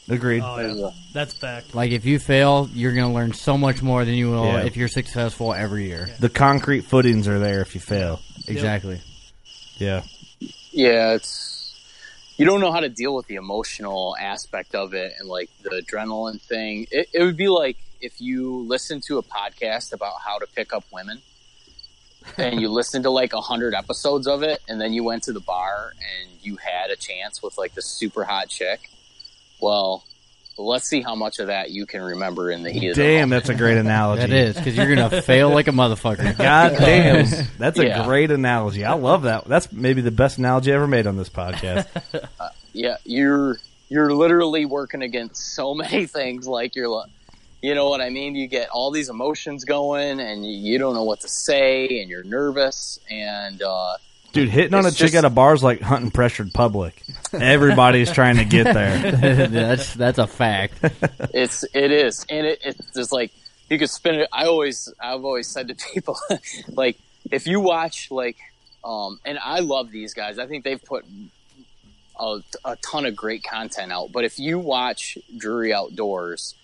agreed. Oh yeah, that's fact. Like if you fail, you're going to learn so much more than you will Yeah. if you're successful every year. The concrete footings are there if you fail. Exactly. Yeah. Yeah, it's you don't know how to deal with the emotional aspect of it and like the adrenaline thing. It, it would be like if you listen to a podcast about how to pick up women and you listen to like a hundred episodes of it and then you went to the bar and you had a chance with like the super hot chick. Well, let's see how much of that you can remember in the heat of the Damn, moment. that's a great analogy. That is because you're going to fail like a motherfucker. God damn, that's a Yeah. great analogy. I love that. That's maybe the best analogy ever made on this podcast. yeah, you're you're literally working against so many things. Like you're, li- you know what I mean. You get all these emotions going, and you, you don't know what to say, and you're nervous, and uh, Dude, hitting on a It's chick just- at a bar is like hunting pressured public. Everybody's trying to get there. that's that's a fact. it's it is, and it, it's just like you could spin it. I always I've always said to people, like if you watch like, um, and I love these guys. I think they've put a, a ton of great content out. But if you watch Drury Outdoors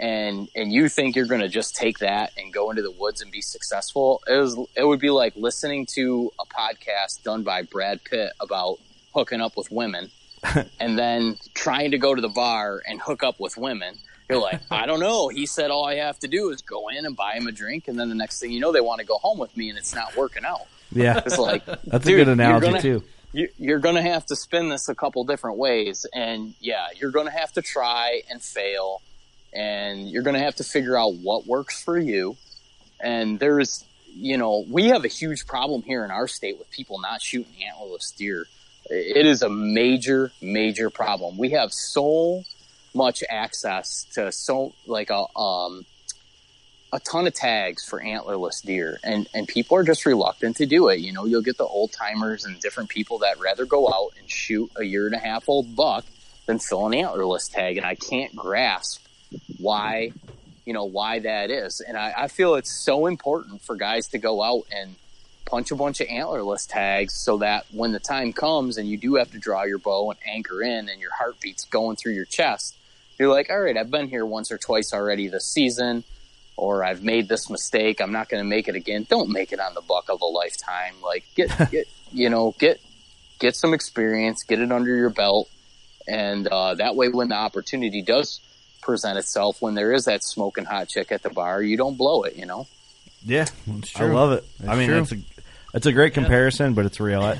and and you think you're going to just take that and go into the woods and be successful, it was it would be like listening to a podcast done by Brad Pitt about hooking up with women, and then trying to go to the bar and hook up with women. You're like, I don't know. He said all I have to do is go in and buy him a drink, and then the next thing you know, they want to go home with me, and it's not working out. Yeah, It's like that's a dude, good you're analogy gonna- too. you're going to have to spin this a couple different ways and yeah you're going to have to try and fail and you're going to have to figure out what works for you. And there's you know we have a huge problem here in our state with people not shooting antlerless deer. It is a major major problem. We have so much access to so like a um a ton of tags for antlerless deer and and people are just reluctant to do it. You know you'll get the old timers and different people that rather go out and shoot a year and a half old buck than fill an antlerless tag and i can't grasp why you know why that is and i, I feel it's so important for guys to go out and punch a bunch of antlerless tags so that when the time comes and you do have to draw your bow and anchor in and your heartbeat's going through your chest you're like all right i've been here once or twice already this season or I've made this mistake. I'm not going to make it again. Don't make it on the buck of a lifetime. Like get get you know get get some experience, get it under your belt, and uh, that way when the opportunity does present itself, when there is that smoking hot chick at the bar, you don't blow it. You know. Yeah, I true. love it. That's I mean, true. it's a it's a great comparison, but it's real. I,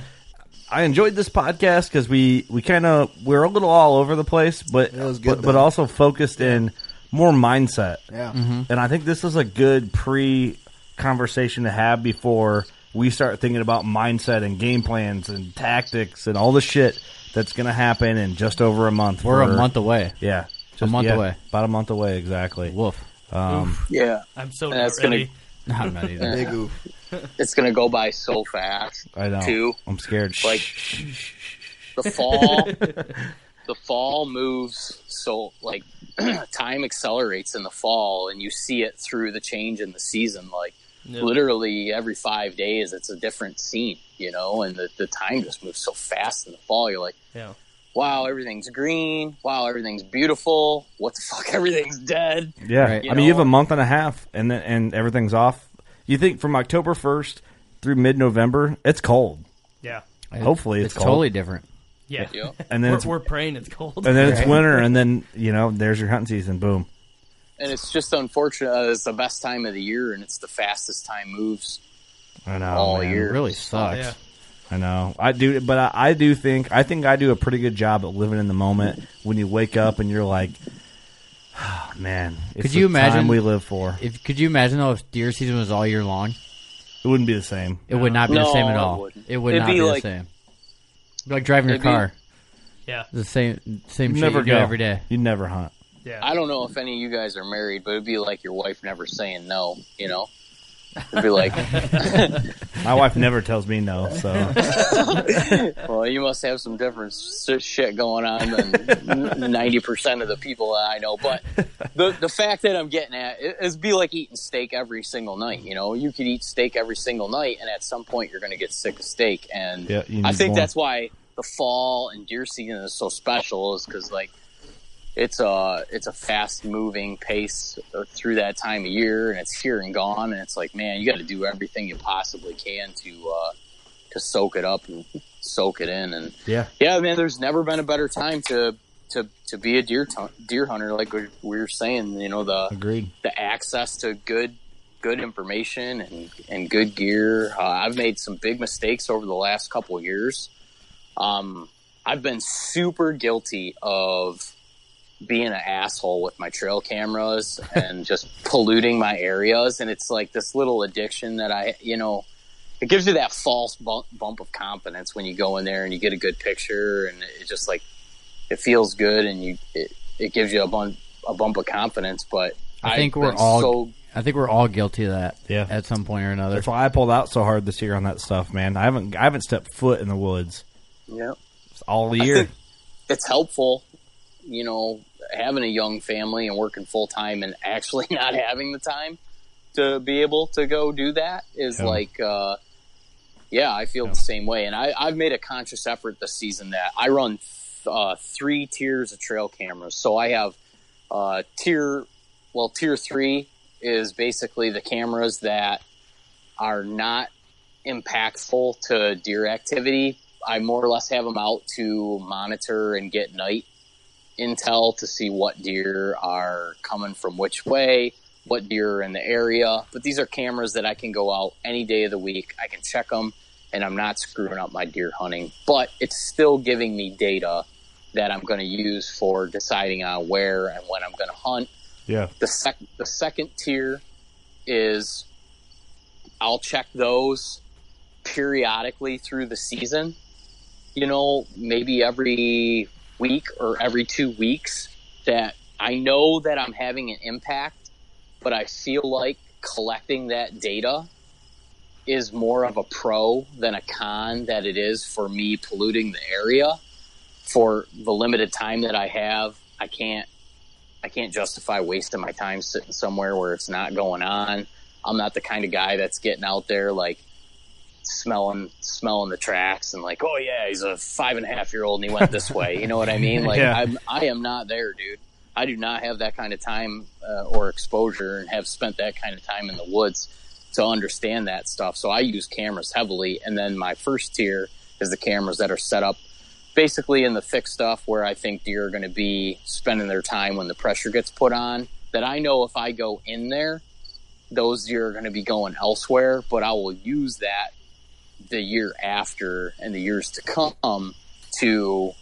I enjoyed this podcast because we we kind of we're a little all over the place, but It was good, but, but also focused in more mindset. Yeah. Mm-hmm. And I think this is a good pre conversation to have before we start thinking about mindset and game plans and tactics and all the shit that's going to happen in just over a month. We're a month away. Yeah. Month yeah, away. About a month away, exactly. Woof. Um, Yeah. I'm so And not that's gonna- ready. I'm not either. Big oof. It's going to go by so fast. I know. Too. I'm scared. Like- the fall the fall moves so like time accelerates in the fall and you see it through the change in the season like Yep. literally every five days it's a different scene you know and the, the time just moves so fast in the fall you're like Yeah. Wow everything's green wow everything's beautiful what the fuck everything's dead Yeah, Right. I You mean, you have a month and a half, and then and everything's off. You think from October first through mid November, it's cold, Yeah. Hopefully it's cold. totally different. Yeah. Yeah. and then We're, it's we're praying it's cold. and then it's winter, and then you know there's your hunting season. Boom. and it's just unfortunate uh, it's the best time of the year and it's the fastest time moves I know. All man. year. It really sucks. yeah. I know. I do, but I, I do think I think I do a pretty good job at living in the moment. When you wake up and you're like, oh, man, it's Could you the imagine- time we live for? If could you imagine though if deer season was all year long, It wouldn't be the same. it would not be the same at it all. wouldn't. It would It'd not be be, like- the same. It'd be like driving your It'd be- car. Yeah. The same same You shit never you do go every day. You never hunt. Yeah. I don't know if any of you guys are married, but it'd be like your wife never saying no, you know? I'd be like, My wife never tells me no, so well, you must have some different shit going on than ninety percent of the people that I know. But the the fact that I'm getting at is be like eating steak every single night. You know, you could eat steak every single night, and at some point you're going to get sick of steak. And Yeah, I think more. that's why the fall and deer season is so special, is because like it's a it's a fast moving pace through that time of year, and it's here and gone, and it's like man, you got to do everything you possibly can to uh, to soak it up and soak it in, and yeah. yeah, man, there's never been a better time to to to be a deer tu- deer hunter. Like we we were saying, you know the Agreed. the access to good good information and and good gear. Uh, I've made some big mistakes over the last couple of years. Um, I've been super guilty of being an asshole with my trail cameras and just polluting my areas. And it's like this little addiction that I, you know, it gives you that false bump, bump of confidence when you go in there and you get a good picture and it just like, it feels good and you, it, it gives you a bump, a bump of confidence. But I think I've we're all. so I think we're all guilty of that. Yeah. At some point or another. That's why I pulled out so hard this year on that stuff, man. I haven't I haven't stepped foot in the woods yeah. all I year. think it's helpful, you know, having a young family and working full time and actually not having the time to be able to go do that is Yeah. like, uh, yeah, I feel the same way. And I, I've made a conscious effort this season that I run uh, three tiers of trail cameras. So I have uh, tier, well, tier three is basically the cameras that are not impactful to deer activity. I more or less have them out to monitor and get night intel to see what deer are coming from which way, what deer are in the area. But these are cameras that I can go out any day of the week. I can check them and I'm not screwing up my deer hunting, but it's still giving me data that I'm going to use for deciding on where and when I'm going to hunt yeah. the sec the second tier is I'll check those periodically through the season. You know, maybe every week or every two weeks that I know that I'm having an impact, but I feel like collecting that data is more of a pro than a con that it is for me polluting the area for the limited time that I have. I can't I can't justify wasting my time sitting somewhere where it's not going on. I'm not the kind of guy that's getting out there like smelling smelling the tracks and like, oh yeah, he's a five and a half year old and he went this way. You know what I mean? Like Yeah. I'm I am not there, dude. I do not have that kind of time uh, or exposure and have spent that kind of time in the woods to understand that stuff. So I use cameras heavily, and then my first tier is the cameras that are set up basically in the fixed stuff where I think deer are going to be spending their time when the pressure gets put on. That I know if I go in there, those deer are going to be going elsewhere, but I will use that the year after and the years to come to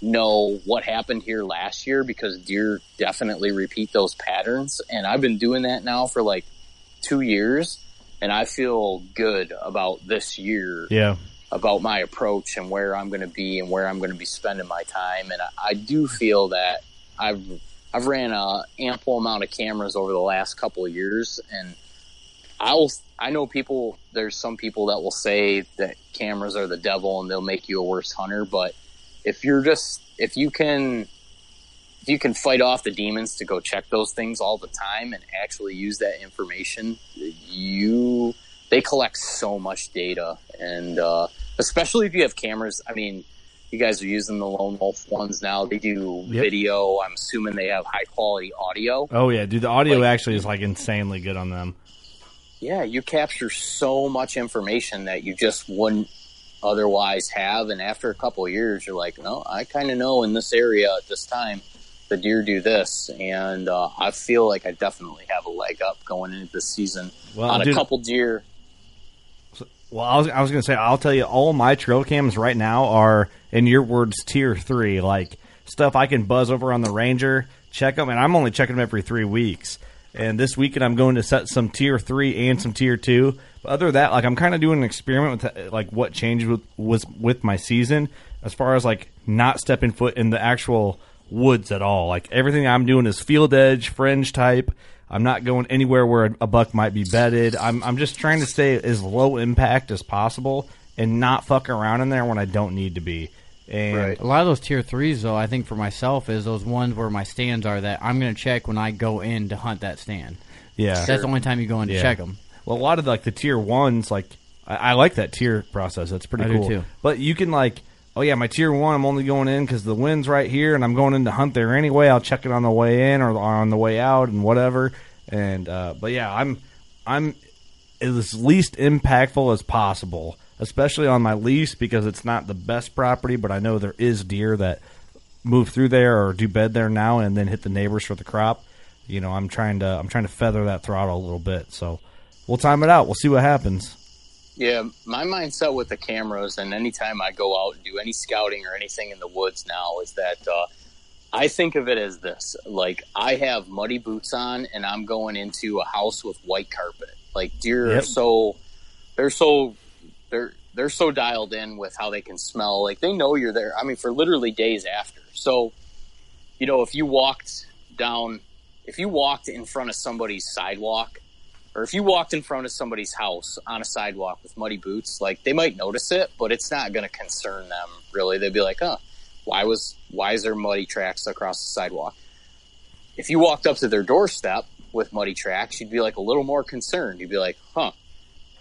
know what happened here last year because deer definitely repeat those patterns. And I've been doing that now for like two years, and I feel good about this year Yeah. about my approach and where I'm going to be and where I'm going to be spending my time. And I, I do feel that I've I've ran a ample amount of cameras over the last couple of years, and I will. I know people. There's some people that will say that cameras are the devil and they'll make you a worse hunter. But if you're just if you can if you can fight off the demons to go check those things all the time and actually use that information, you they collect so much data and uh, especially if you have cameras. I mean, you guys are using the lone wolf ones now. They do Yep. video. I'm assuming they have high quality audio. Oh yeah, dude. The audio Like- actually is like insanely good on them. Yeah, you capture so much information that you just wouldn't otherwise have. And after a couple of years, you're like, no, I kind of know in this area at this time, the deer do this. And uh, I feel like I definitely have a leg up going into this season Well, on a couple deer. Well, I was, I was going to say, I'll tell you, all my trail cams right now are, in your words, tier three. Like stuff I can buzz over on the Ranger, check them, and I'm only checking them every three weeks. And this weekend, I'm going to set some tier three and some tier two. But other than that, like I'm kind of doing an experiment with uh, like what changed with was with my season as far as like not stepping foot in the actual woods at all. Like everything I'm doing is field edge, fringe type. I'm not going anywhere where a, a buck might be bedded. I'm I'm just trying to stay as low impact as possible and not fuck around in there when I don't need to be. And Right. A lot of those tier threes, though, I think for myself is those ones where my stands are that I'm going to check when I go in to hunt that stand. yeah, That's the only time you go in to Yeah. check them. Well, a lot of like the tier ones, like I, I like that tier process. That's pretty I do cool. too. But you can like, oh yeah, my tier one, I'm only going in because the wind's right here, and I'm going in to hunt there anyway. I'll check it on the way in or on the way out, and whatever. And uh, but yeah, I'm I'm as least impactful as possible, especially on my lease because it's not the best property, but I know there is deer that move through there or do bed there now and then hit the neighbors for the crop. You know, I'm trying to I'm trying to feather that throttle a little bit. So we'll time it out. We'll see what happens. Yeah, my mindset with the cameras and anytime I go out and do any scouting or anything in the woods now is that uh, I think of it as this: like I have muddy boots on and I'm going into a house with white carpet. Like deer are so they're so they're they're so dialed in with how they can smell. Like they know you're there. I mean, for literally days after. So, you know, if you walked down, if you walked in front of somebody's sidewalk or if you walked in front of somebody's house on a sidewalk with muddy boots, like they might notice it, but it's not going to concern them really. They'd be like, "Huh, why was why is there muddy tracks across the sidewalk?" If you walked up to their doorstep with muddy tracks, you'd be like a little more concerned. You'd be like, "Huh,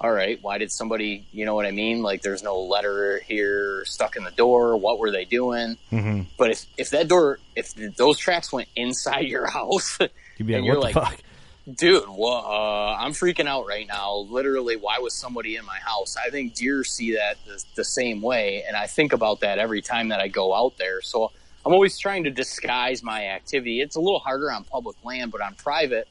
all right, why did somebody, you know what I mean? Like, there's no letter here stuck in the door. What were they doing?" Mm-hmm. But if if that door, if those tracks went inside your house, You'd be And like, you're what the like- fuck? dude well, uh, i'm freaking out right now literally why was somebody in my house i think deer see that the, the same way and i think about that every time that i go out there so i'm always trying to disguise my activity it's a little harder on public land but on private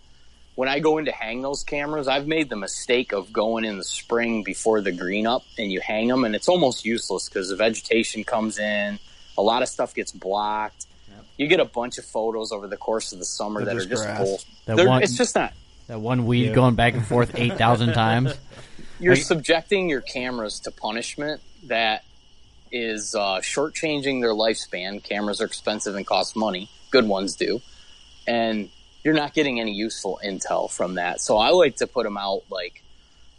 when i go in to hang those cameras i've made the mistake of going in the spring before the green up and you hang them and it's almost useless because the vegetation comes in a lot of stuff gets blocked you get a bunch of photos over the course of the summer They're that are just just grass. bull. That one- it's just not That one weed going back and forth 8,000 times. you're Like- subjecting your cameras to punishment that is uh, shortchanging their lifespan. Cameras are expensive and cost money. Good ones do, and you're not getting any useful intel from that. So I like to put them out like,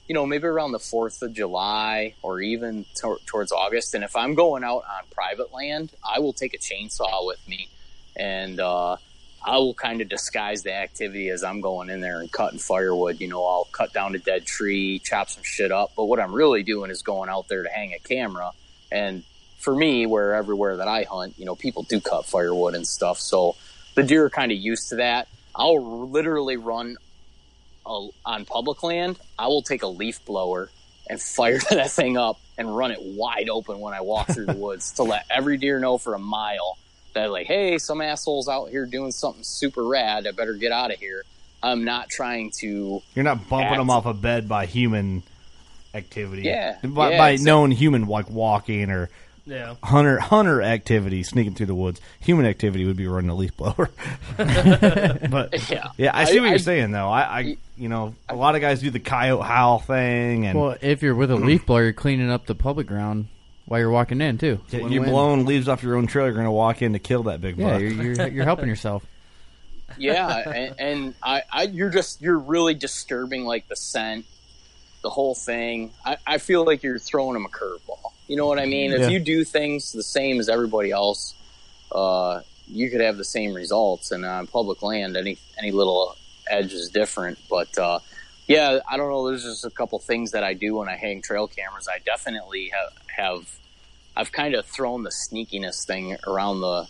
you know, maybe around the Fourth of July or even towards August. And if I'm going out on private land, I will take a chainsaw with me, and uh, I will kind of disguise the activity as I'm going in there and cutting firewood. You know, I'll cut down a dead tree, chop some shit up. But what I'm really doing is going out there to hang a camera. And for me, where everywhere that I hunt, you know, people do cut firewood and stuff. So the deer are kind of used to that. I'll literally run a, on public land. I will take a leaf blower and fire that thing up and run it wide open when I walk through the woods to let every deer know for a mile that like, hey, some assholes out here doing something super rad. I better get out of here. I'm not trying to. You're not bumping Act- them off a bed by human activity. Yeah, by, yeah, by known human like walking or Yeah. hunter hunter activity, sneaking through the woods. Human activity would be running a leaf blower. but Yeah, yeah, I see what I- you're saying though. I, I you know a lot of guys do the coyote howl thing, and Well, if you're with a leaf blower, you're cleaning up the public ground while you're walking in, too. you win-win. blowing leaves off your own trail. You're going to walk in to kill that big Yeah, you're, you're, you're helping yourself. yeah, and, and I, I, you're just you're really disturbing like the scent, the whole thing. I, I feel like you're throwing them a curveball. You know what I mean? Yeah. If you do things the same as everybody else, uh, you could have the same results. And on public land, any any little edge is different. But uh, yeah, I don't know. There's just a couple things that I do when I hang trail cameras. I definitely have have I've kind of thrown the sneakiness thing around the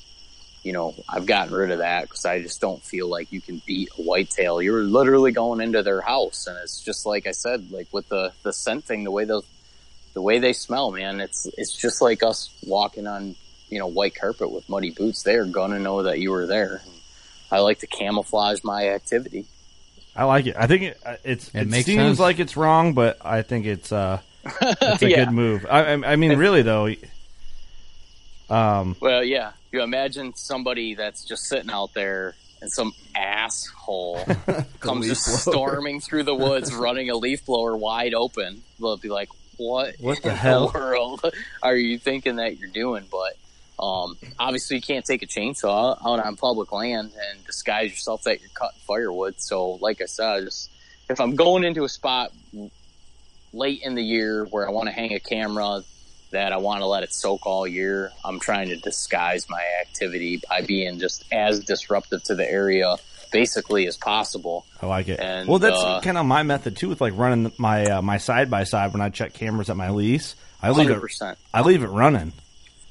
you know, I've gotten rid of that because I just don't feel like you can beat a whitetail. You're literally going into their house, and it's just like I said, like with the the scent thing, the way those, the way they smell, man. It's it's just like us walking on you know white carpet with muddy boots. They're gonna know that you were there. I like to camouflage my activity. I like it. I think it, uh, it's It it, makes seems sense. like it's wrong, but I think it's uh it's a Yeah. good move. I, I, I mean, really though. Um, Well, yeah. You imagine somebody that's just sitting out there and some asshole comes just blower. storming through the woods running a leaf blower wide open. They'll be like, what, What the hell?" world are you thinking that you're doing? But Um, obviously, you can't take a chainsaw out on public land and disguise yourself that you're cutting firewood. So, like I said, I just, if I'm going into a spot late in the year where I want to hang a camera that I want to let it soak all year, I'm trying to disguise my activity by being just as disruptive to the area basically as possible. I like it. And, well, that's uh, kind of my method too, with like running my uh, my side by side when I check cameras at my lease. I leave it. 100%. I leave it running.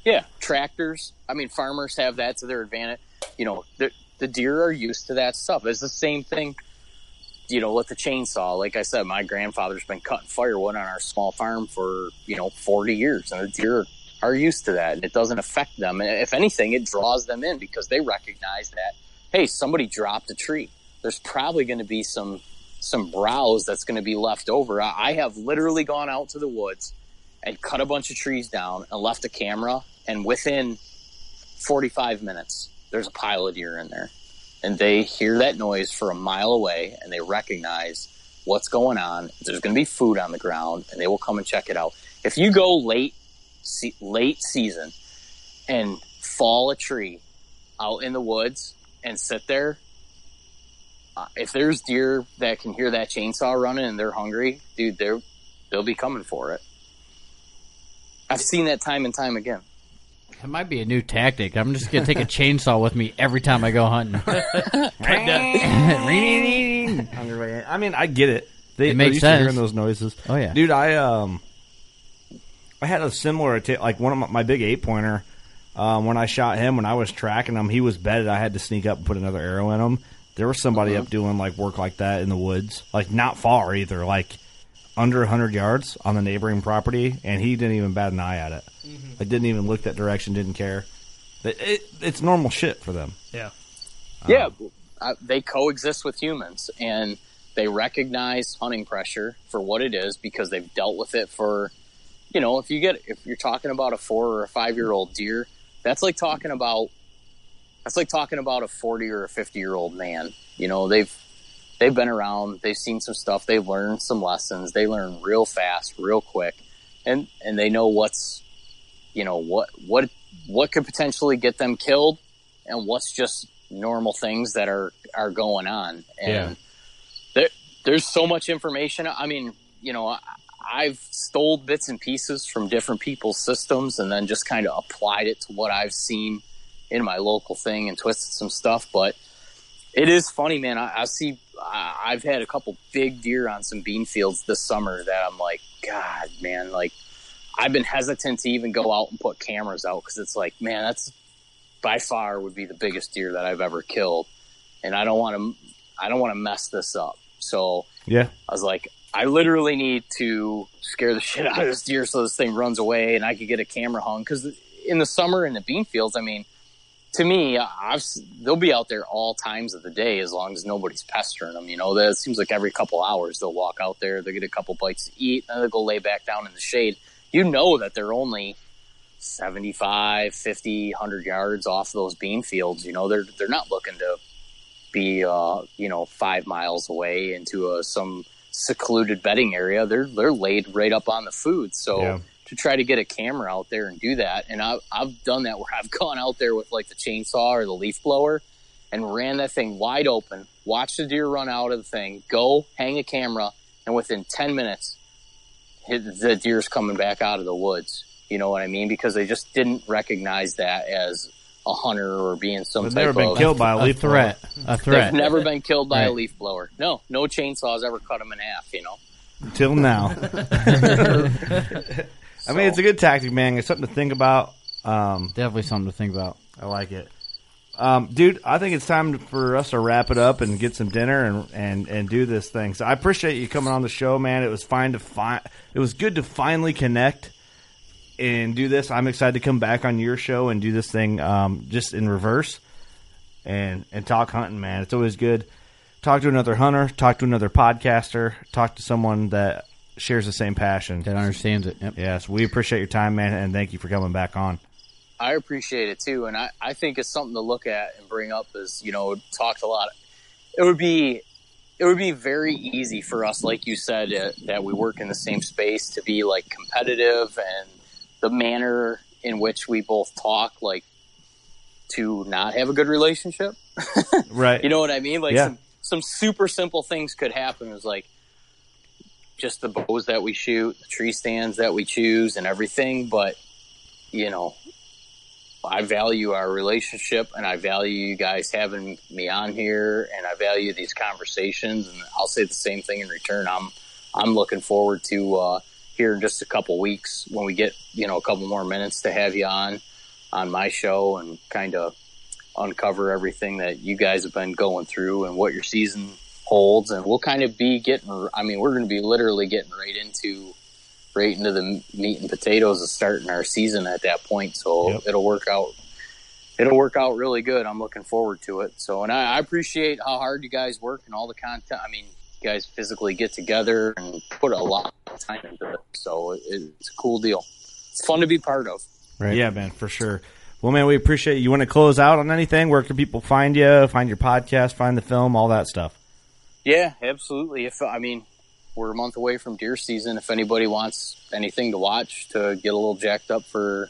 Yeah, tractors. I mean, farmers have that to their advantage. You know, the, the deer are used to that stuff. It's the same thing, you know, with the chainsaw. Like I said, my grandfather's been cutting firewood on our small farm for, you know, 40 years, and the deer are used to that, and it doesn't affect them. And if anything, it draws them in because they recognize that, hey, somebody dropped a tree. There's probably going to be some some browse that's going to be left over. I I have literally gone out to the woods and cut a bunch of trees down and left a camera and within 45 minutes there's a pile of deer in there and they hear that noise for a mile away and they recognize what's going on. There's going to be food on the ground and they will come and check it out. If you go late se- late season and fall a tree out in the woods and sit there uh, if there's deer that can hear that chainsaw running and they're hungry dude they're they'll be coming for it. I've seen that time and time again. That might be a new tactic. I'm just gonna take a chainsaw with me every time I go hunting. on your way in. I mean, I get it. They, It they're makes used to sense. hearing those noises. Oh, yeah. dude. I um, I had a similar atta- like one of my, my big eight pointer. Um, when I shot him, when I was tracking him, he was bedded. I had to sneak up and put another arrow in him. There was somebody Uh-huh. up doing like work like that in the woods, like not far either, like under hundred yards on the neighboring property, and he didn't even bat an eye at it. Mm-hmm. Like didn't even look that direction, didn't care. It, it, it's normal shit for them. Yeah. Yeah, uh, they coexist with humans and they recognize hunting pressure for what it is because they've dealt with it for, you know, if you get, if you're talking about a four or a five year old deer, that's like talking about, that's like talking about a 40 or a 50 year old man. You know, they've, they've been around, they've seen some stuff, they've learned some lessons, they learn real fast, real quick, and, and they know what's, you know, what, what, what could potentially get them killed and what's just normal things that are are going on and Yeah. there there's so much information i mean you know I, i've stole bits and pieces from different people's systems and then just kind of applied it to what i've seen in my local thing and twisted some stuff but it is funny man. I, I see I, i've had a couple big deer on some bean fields this summer that i'm like god man like i've been hesitant to even go out and put cameras out because it's like man that's by far would be the biggest deer that I've ever killed, and I don't want to I don't want to mess this up. So Yeah, I was like, I literally need to scare the shit out of this deer so this thing runs away and I could get a camera hung because in the summer in the bean fields, I mean, to me, I've they'll be out there all times of the day as long as nobody's pestering them. You know, that seems like every couple hours they'll walk out there, they'll get a couple bites to eat, and then they'll go lay back down in the shade. You know that they're only 75, 50, 100 yards off those bean fields. You know, they're they're not looking to be uh, you know five miles away into a, some secluded bedding area. They're they're laid right up on the food. So Yeah. To try to get a camera out there and do that, and I've I've done that where I've gone out there with like the chainsaw or the leaf blower and ran that thing wide open, watch the deer run out of the thing, go hang a camera, and within ten minutes, hit, the deer's coming back out of the woods. You know what I mean? Because they just didn't recognize that as a hunter or being some they've type never been of killed by a a leaf blower. threat. A threat. They've never been killed by a leaf blower. No, no chainsaws ever cut them in half. You know. Till now. I mean, it's a good tactic, man. It's something to think about. Um, Definitely something to think about. I like it. Um, dude, I think it's time for us to wrap it up and get some dinner and, and, and do this thing. So I appreciate you coming on the show, man. It was fine to find. It was good to finally connect and do this. I'm excited to come back on your show and do this thing um, just in reverse and and talk hunting, man. It's always good. Talk to another hunter, talk to another podcaster, talk to someone that shares the same passion. That understands it. Yep. Yes, we appreciate your time, man, and thank you for coming back on. I appreciate it too, and I, I think it's something to look at and bring up. Is you know talked a lot. It would be it would be very easy for us, like you said, uh, that we work in the same space to be like competitive and the manner in which we both talk like to not have a good relationship. Right. You know what I mean? Like Yeah. some some super simple things could happen. It was like just the bows that we shoot, the tree stands that we choose, and everything. But you know, I value our relationship, and I value you guys having me on here, and I value these conversations. And I'll say the same thing in return. I'm I'm looking forward to uh, here in just a couple weeks when we get you know a couple more minutes to have you on on my show and kind of uncover everything that you guys have been going through and what your season holds and we'll kind of be getting i mean we're going to be literally getting right into right into the meat and potatoes of starting our season at that point so Yep. it'll work out it'll work out really good i'm looking forward to it so and I, I appreciate how hard you guys work and all the content i mean you guys physically get together and put a lot of time into it so it, it's a cool deal it's fun to be part of Right. Yeah, man, for sure. Well, man, we appreciate you. You want to close out on anything? Where can people find you? Find your podcast, find the film, all that stuff. Yeah, absolutely. If I mean, we're a month away from deer season. If anybody wants anything to watch to get a little jacked up for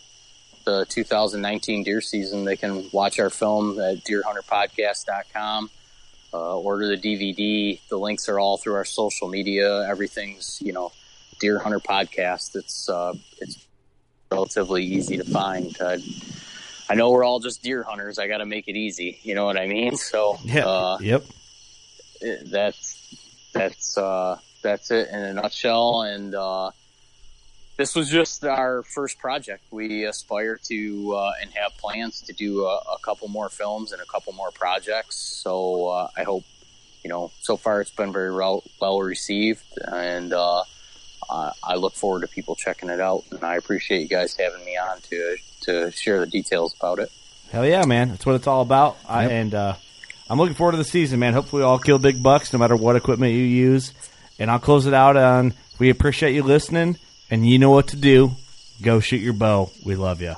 the 2019 deer season, they can watch our film at deerhunterpodcast.com. Uh, order the DVD. The links are all through our social media. Everything's you know, Deer Hunter Podcast. It's uh, it's relatively easy to find. Uh, I know we're all just deer hunters. I got to make it easy. You know what I mean? So Yeah. uh, yep. It- that's that's uh that's it in a nutshell and uh this was just our first project we aspire to uh, and have plans to do a, a couple more films and a couple more projects so uh, i hope you know so far it's been very well, well received and uh I I look forward to people checking it out, and I appreciate you guys having me on to to share the details about it. Hell yeah, man. That's what it's all about. I, and uh, I'm looking forward to the season, man. Hopefully, we all kill big bucks no matter what equipment you use. And I'll close it out on we appreciate you listening, and you know what to do. Go shoot your bow. We love you.